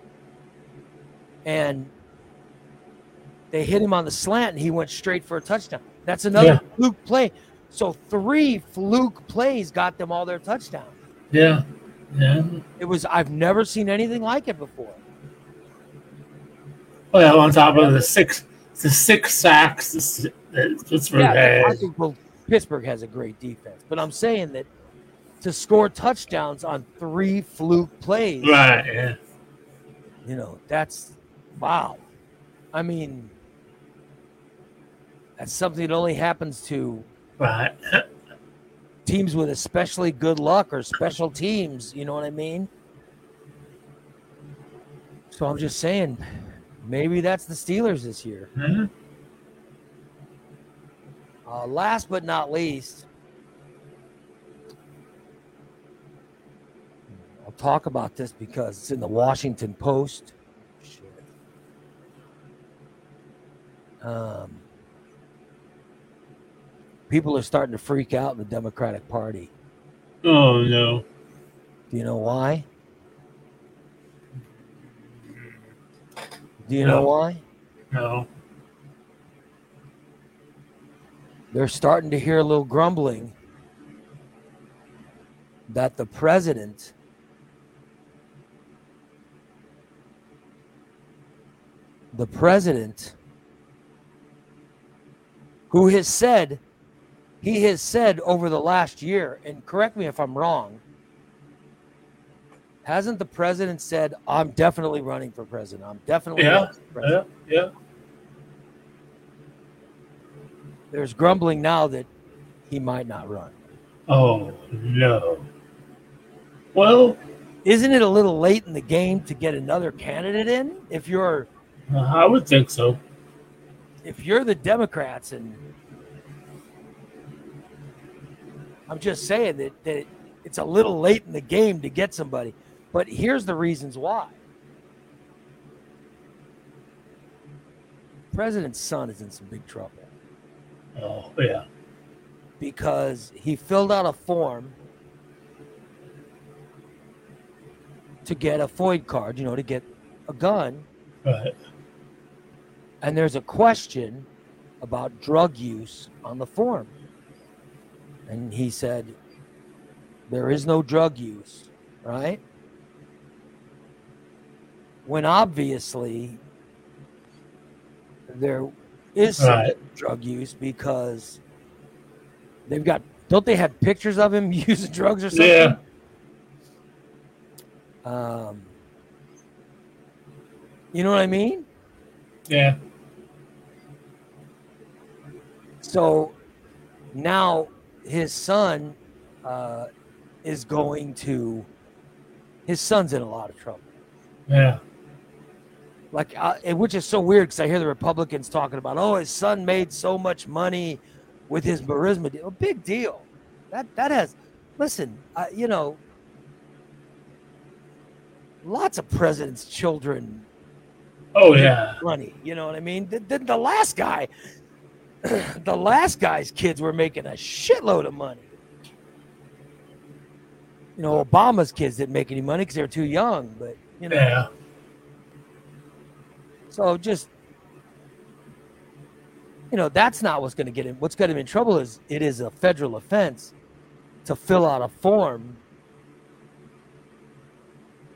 And they hit him on the slant, and he went straight for a touchdown. That's another Yeah. fluke play. So three fluke plays got them all their touchdowns. Yeah. Yeah. It was I've never seen anything like it before. Oh, well, on top of the six, the six sacks that that Yeah, I think well, Pittsburgh has a great defense, but I'm saying that to score touchdowns on three fluke plays, Right. Yeah. you know, that's wow. I mean, that's something that only happens to Right. teams with especially good luck or special teams. You know what I mean? So I'm just saying, maybe that's the Steelers this year. Mhm. Uh, last but not least, I'll talk about this because it's in the Washington Post. Shit. Um, people are starting to freak out in the Democratic Party. Oh no. Do you know why? Do you know why? No. They're starting to hear a little grumbling that the president the president who has said he has said over the last year and correct me if I'm wrong hasn't the president said I'm definitely running for president I'm definitely Yeah, running for president. Yeah. Yeah. there's grumbling now that he might not run Oh no. Well, isn't it a little late in the game to get another candidate in if you're uh, I would think so. if you're the democrats and i'm just saying that, that it's a little late in the game to get somebody but here's the reasons why president's son is in some big trouble Oh yeah. because he filled out a form to get a FOID card, you know, to get a gun. Right. And there's a question about drug use on the form. And he said, there is no drug use, right? When obviously there is some Right. drug use because they've got, don't they have pictures of him using drugs or something? Yeah. Um, you know what I mean? Yeah. So now his son uh, is going to. His son's in a lot of trouble. Yeah. Like, uh, and which is so weird because I hear the Republicans talking about, oh, his son made so much money with his Burisma deal. Big deal. That that has. Listen, uh, you know, lots of presidents' children Oh yeah. money. You know what I mean? The, the, the last guy, the last guy's kids were making a shitload of money. You know, Obama's kids didn't make any money because they were too young. But you know, Yeah. So just you know, that's not what's going to get him. What's got him in trouble is it is a federal offense to fill out a form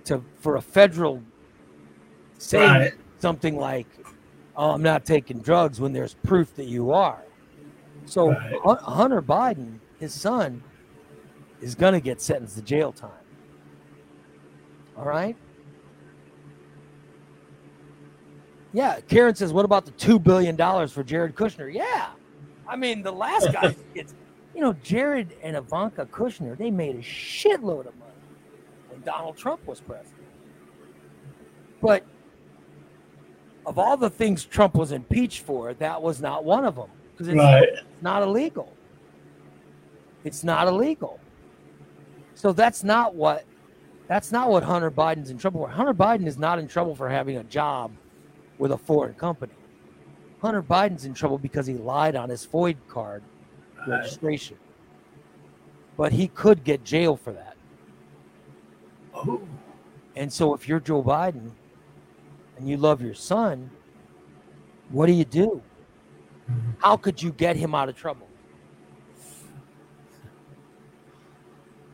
to for a federal saying something like, "Oh, I'm not taking drugs," when there's proof that you are. So Right. Hunter Biden, his son, is going to get sentenced to jail time. All right. Yeah, Karen says, "What about the two billion dollars for Jared Kushner?" Yeah, I mean the last guy gets, you know, Jared and Ivanka Kushner, they made a shitload of money when Donald Trump was president. But of all the things Trump was impeached for, that was not one of them because it's Right. not illegal. It's not illegal. So that's not what that's not what Hunter Biden's in trouble for. Hunter Biden is not in trouble for having a job with a foreign company. Hunter Biden's in trouble because he lied on his FOID card registration. But he could get jail for that. Oh. And so if you're Joe Biden and you love your son, what do you do? How could you get him out of trouble?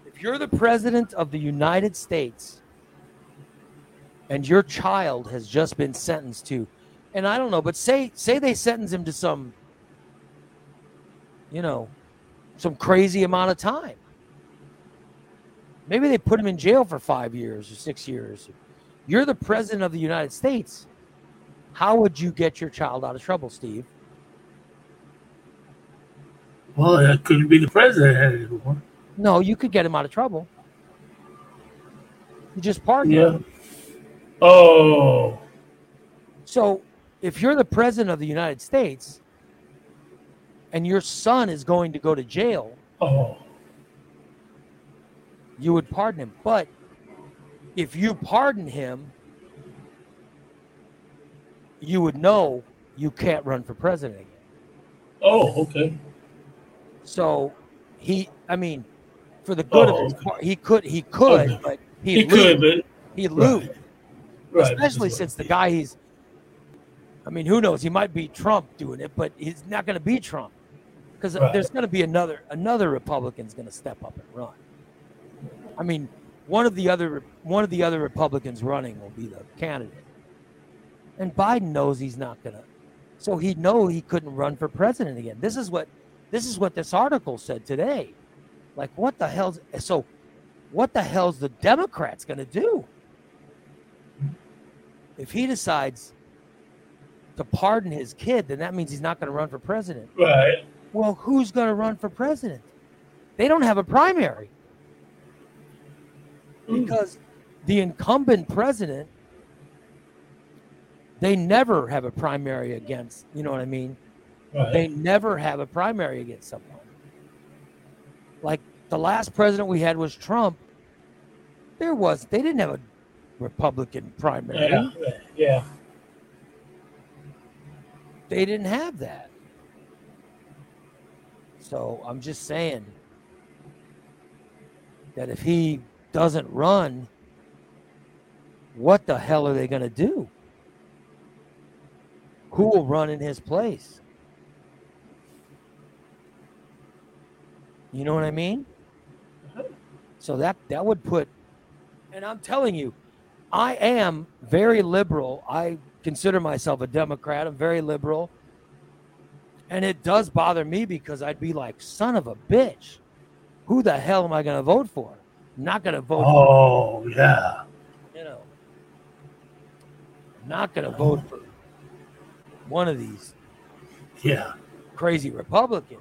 If you're the president of the United States and your child has just been sentenced to and I don't know, but say say they sentence him to some you know, some crazy amount of time. Maybe they put him in jail for 5 years or 6 years. You're the president of the United States. How would you get your child out of trouble, Steve? Well, that couldn't be the president anymore. No, you could get him out of trouble. You just pardon Yeah. him. Oh. So, if you're the president of the United States and your son is going to go to jail, Oh. you would pardon him. But if you pardon him, you would know you can't run for president again. Oh. Okay. So he, I mean, for the good Oh, of his part, he could, he could, oh, Okay. but He he'd could, but He'd lose, right. Especially since the guy he's. I mean, who knows? He might be Trump doing it, but he's not going to be Trump because Right. there's going to be another another Republican's going to step up and run. I mean, one of the other one of the other Republicans running will be the candidate, and Biden knows he's not going to, so he know he couldn't run for president again. This is what this is what this article said today. Like, what the hell's so? What the hell's the Democrats going to do if he decides to pardon his kid? Then that means he's not going to run for president. Right. Well, who's going to run for president? They don't have a primary hmm. because the incumbent president, they never have a primary against, you know what I mean? Right. They never have a primary against someone. Like the last president we had was Trump. There was, they didn't have a Republican primary. yeah. Yeah. They didn't have that. So I'm just saying that if he doesn't run, what the hell are they going to do? Who will run in his place? You know what I mean? Uh-huh. So that that would put and I'm telling you, I am very liberal. I consider myself a Democrat. I'm very liberal. And it does bother me because I'd be like, son of a bitch. Who the hell am I going to vote for? I'm not going to vote, Oh yeah. you know, I'm not going to vote for one of these Yeah. crazy Republicans.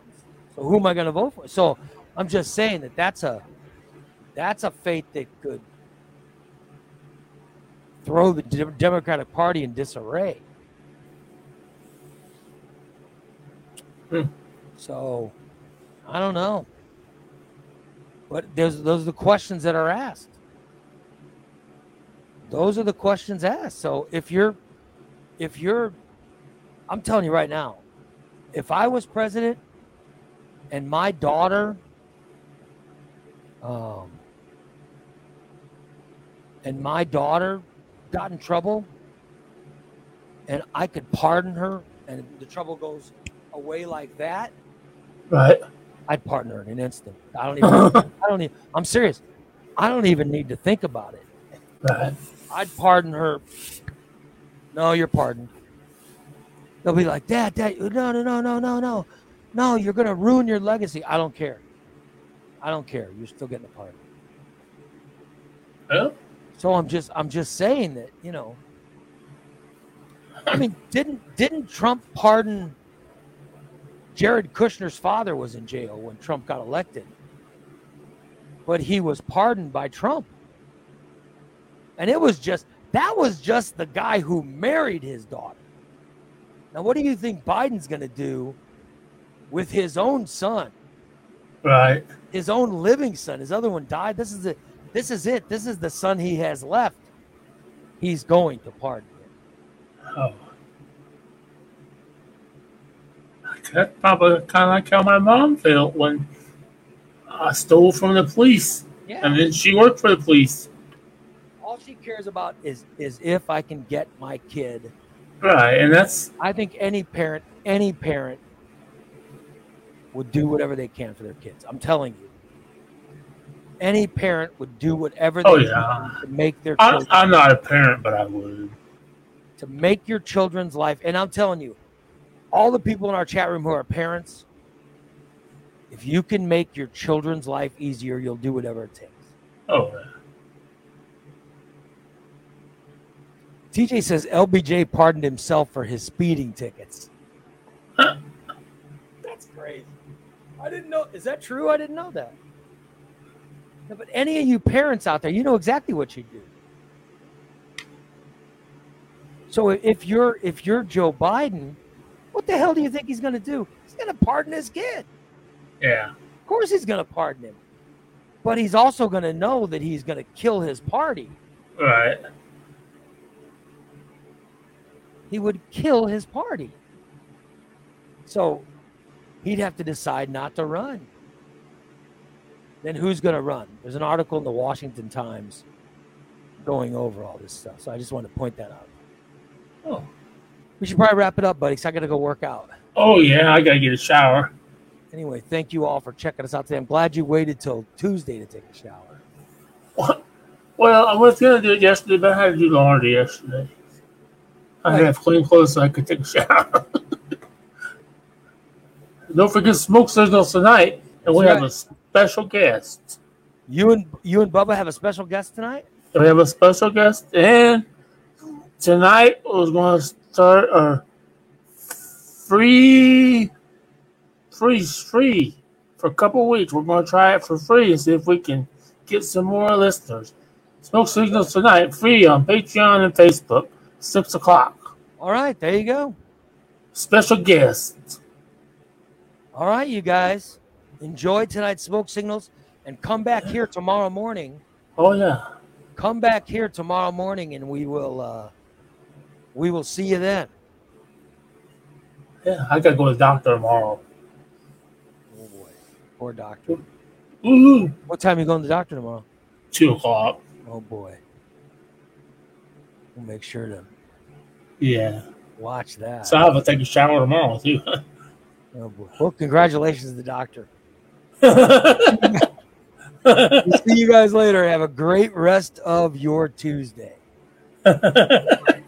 So who am I going to vote for? So I'm just saying that that's a that's a fate that could throw the Dem- Democratic Party in disarray. Hmm. So I don't know. But there's those are the questions that are asked. Those are the questions asked. So if you're if you're I'm telling you right now, if I was president and my daughter um and my daughter got in trouble and I could pardon her and the trouble goes away like that, Right. I'd pardon her in an instant. I don't even I don't even I'm serious. I don't even need to think about it. Right. I'd pardon her. No, you're pardoned. They'll be like, Dad, Dad, no, no, no, no, no, no. No, you're gonna ruin your legacy. I don't care. I don't care. You're still getting a pardon. Yeah. So I'm just I'm just saying that, you know. I mean, didn't didn't Trump pardon Jared Kushner's father was in jail when Trump got elected. But he was pardoned by Trump. And it was just that was just the guy who married his daughter. Now what do you think Biden's going to do with his own son? Right. his own living son. His other one died. This is it. This is it. This is the son he has left. He's going to pardon him. Oh. That's probably kind of like how my mom felt when I stole from the police, Yeah. and then she worked for the police. All she cares about is is if I can get my kid. Right, and that's I think any parent, any parent would do whatever they can for their kids. I'm telling you. Any parent would do whatever oh, they Oh, can yeah. to make their I, children I'm not a parent, but I would. to make your children's life. And I'm telling you, all the people in our chat room who are parents, if you can make your children's life easier, you'll do whatever it takes. Oh, yeah. TJ says LBJ pardoned himself for his speeding tickets. That's crazy. I didn't know. Is that true? I didn't know that. No, but any of you parents out there, you know exactly what you do. So if you're if you're Joe Biden, what the hell do you think he's going to do? He's going to pardon his kid. yeah. Of course, he's going to pardon him, but he's also going to know that he's going to kill his party. Right. he would kill his party. So he'd have to decide not to run. Then who's going to run? There's an article in the Washington Times going over all this stuff. So I just wanted to point that out. Oh. We should probably wrap it up, buddy, because I got to go work out. Oh yeah, I gotta get a shower. Anyway, thank you all for checking us out today. I'm glad you waited till Tuesday to take a shower. What? Well, I was gonna do it yesterday, but I had to do laundry yesterday. I had have clean clothes so I could take a shower. Don't forget smoke signals tonight, and we That's have a special guest. You and you and Bubba have a special guest tonight. We have a special guest, and tonight was going to start a free, free, free for a couple weeks. We're going to try it for free and see if we can get some more listeners. Smoke signals tonight, free on Patreon and Facebook, six o'clock. All right, there you go. Special guest. All right, you guys, enjoy tonight's smoke signals and come back here tomorrow morning. Oh yeah, Come back here tomorrow morning, and we will uh, we will see you then. yeah. I gotta go to the doctor tomorrow. Oh boy, poor doctor. Ooh, What time are you going to the doctor tomorrow? two o'clock. Oh boy, we'll make sure to Yeah. watch that. So I have to take a shower tomorrow too. Oh boy. Well, congratulations to the doctor. We'll see you guys later. Have a great rest of your Tuesday. Bye.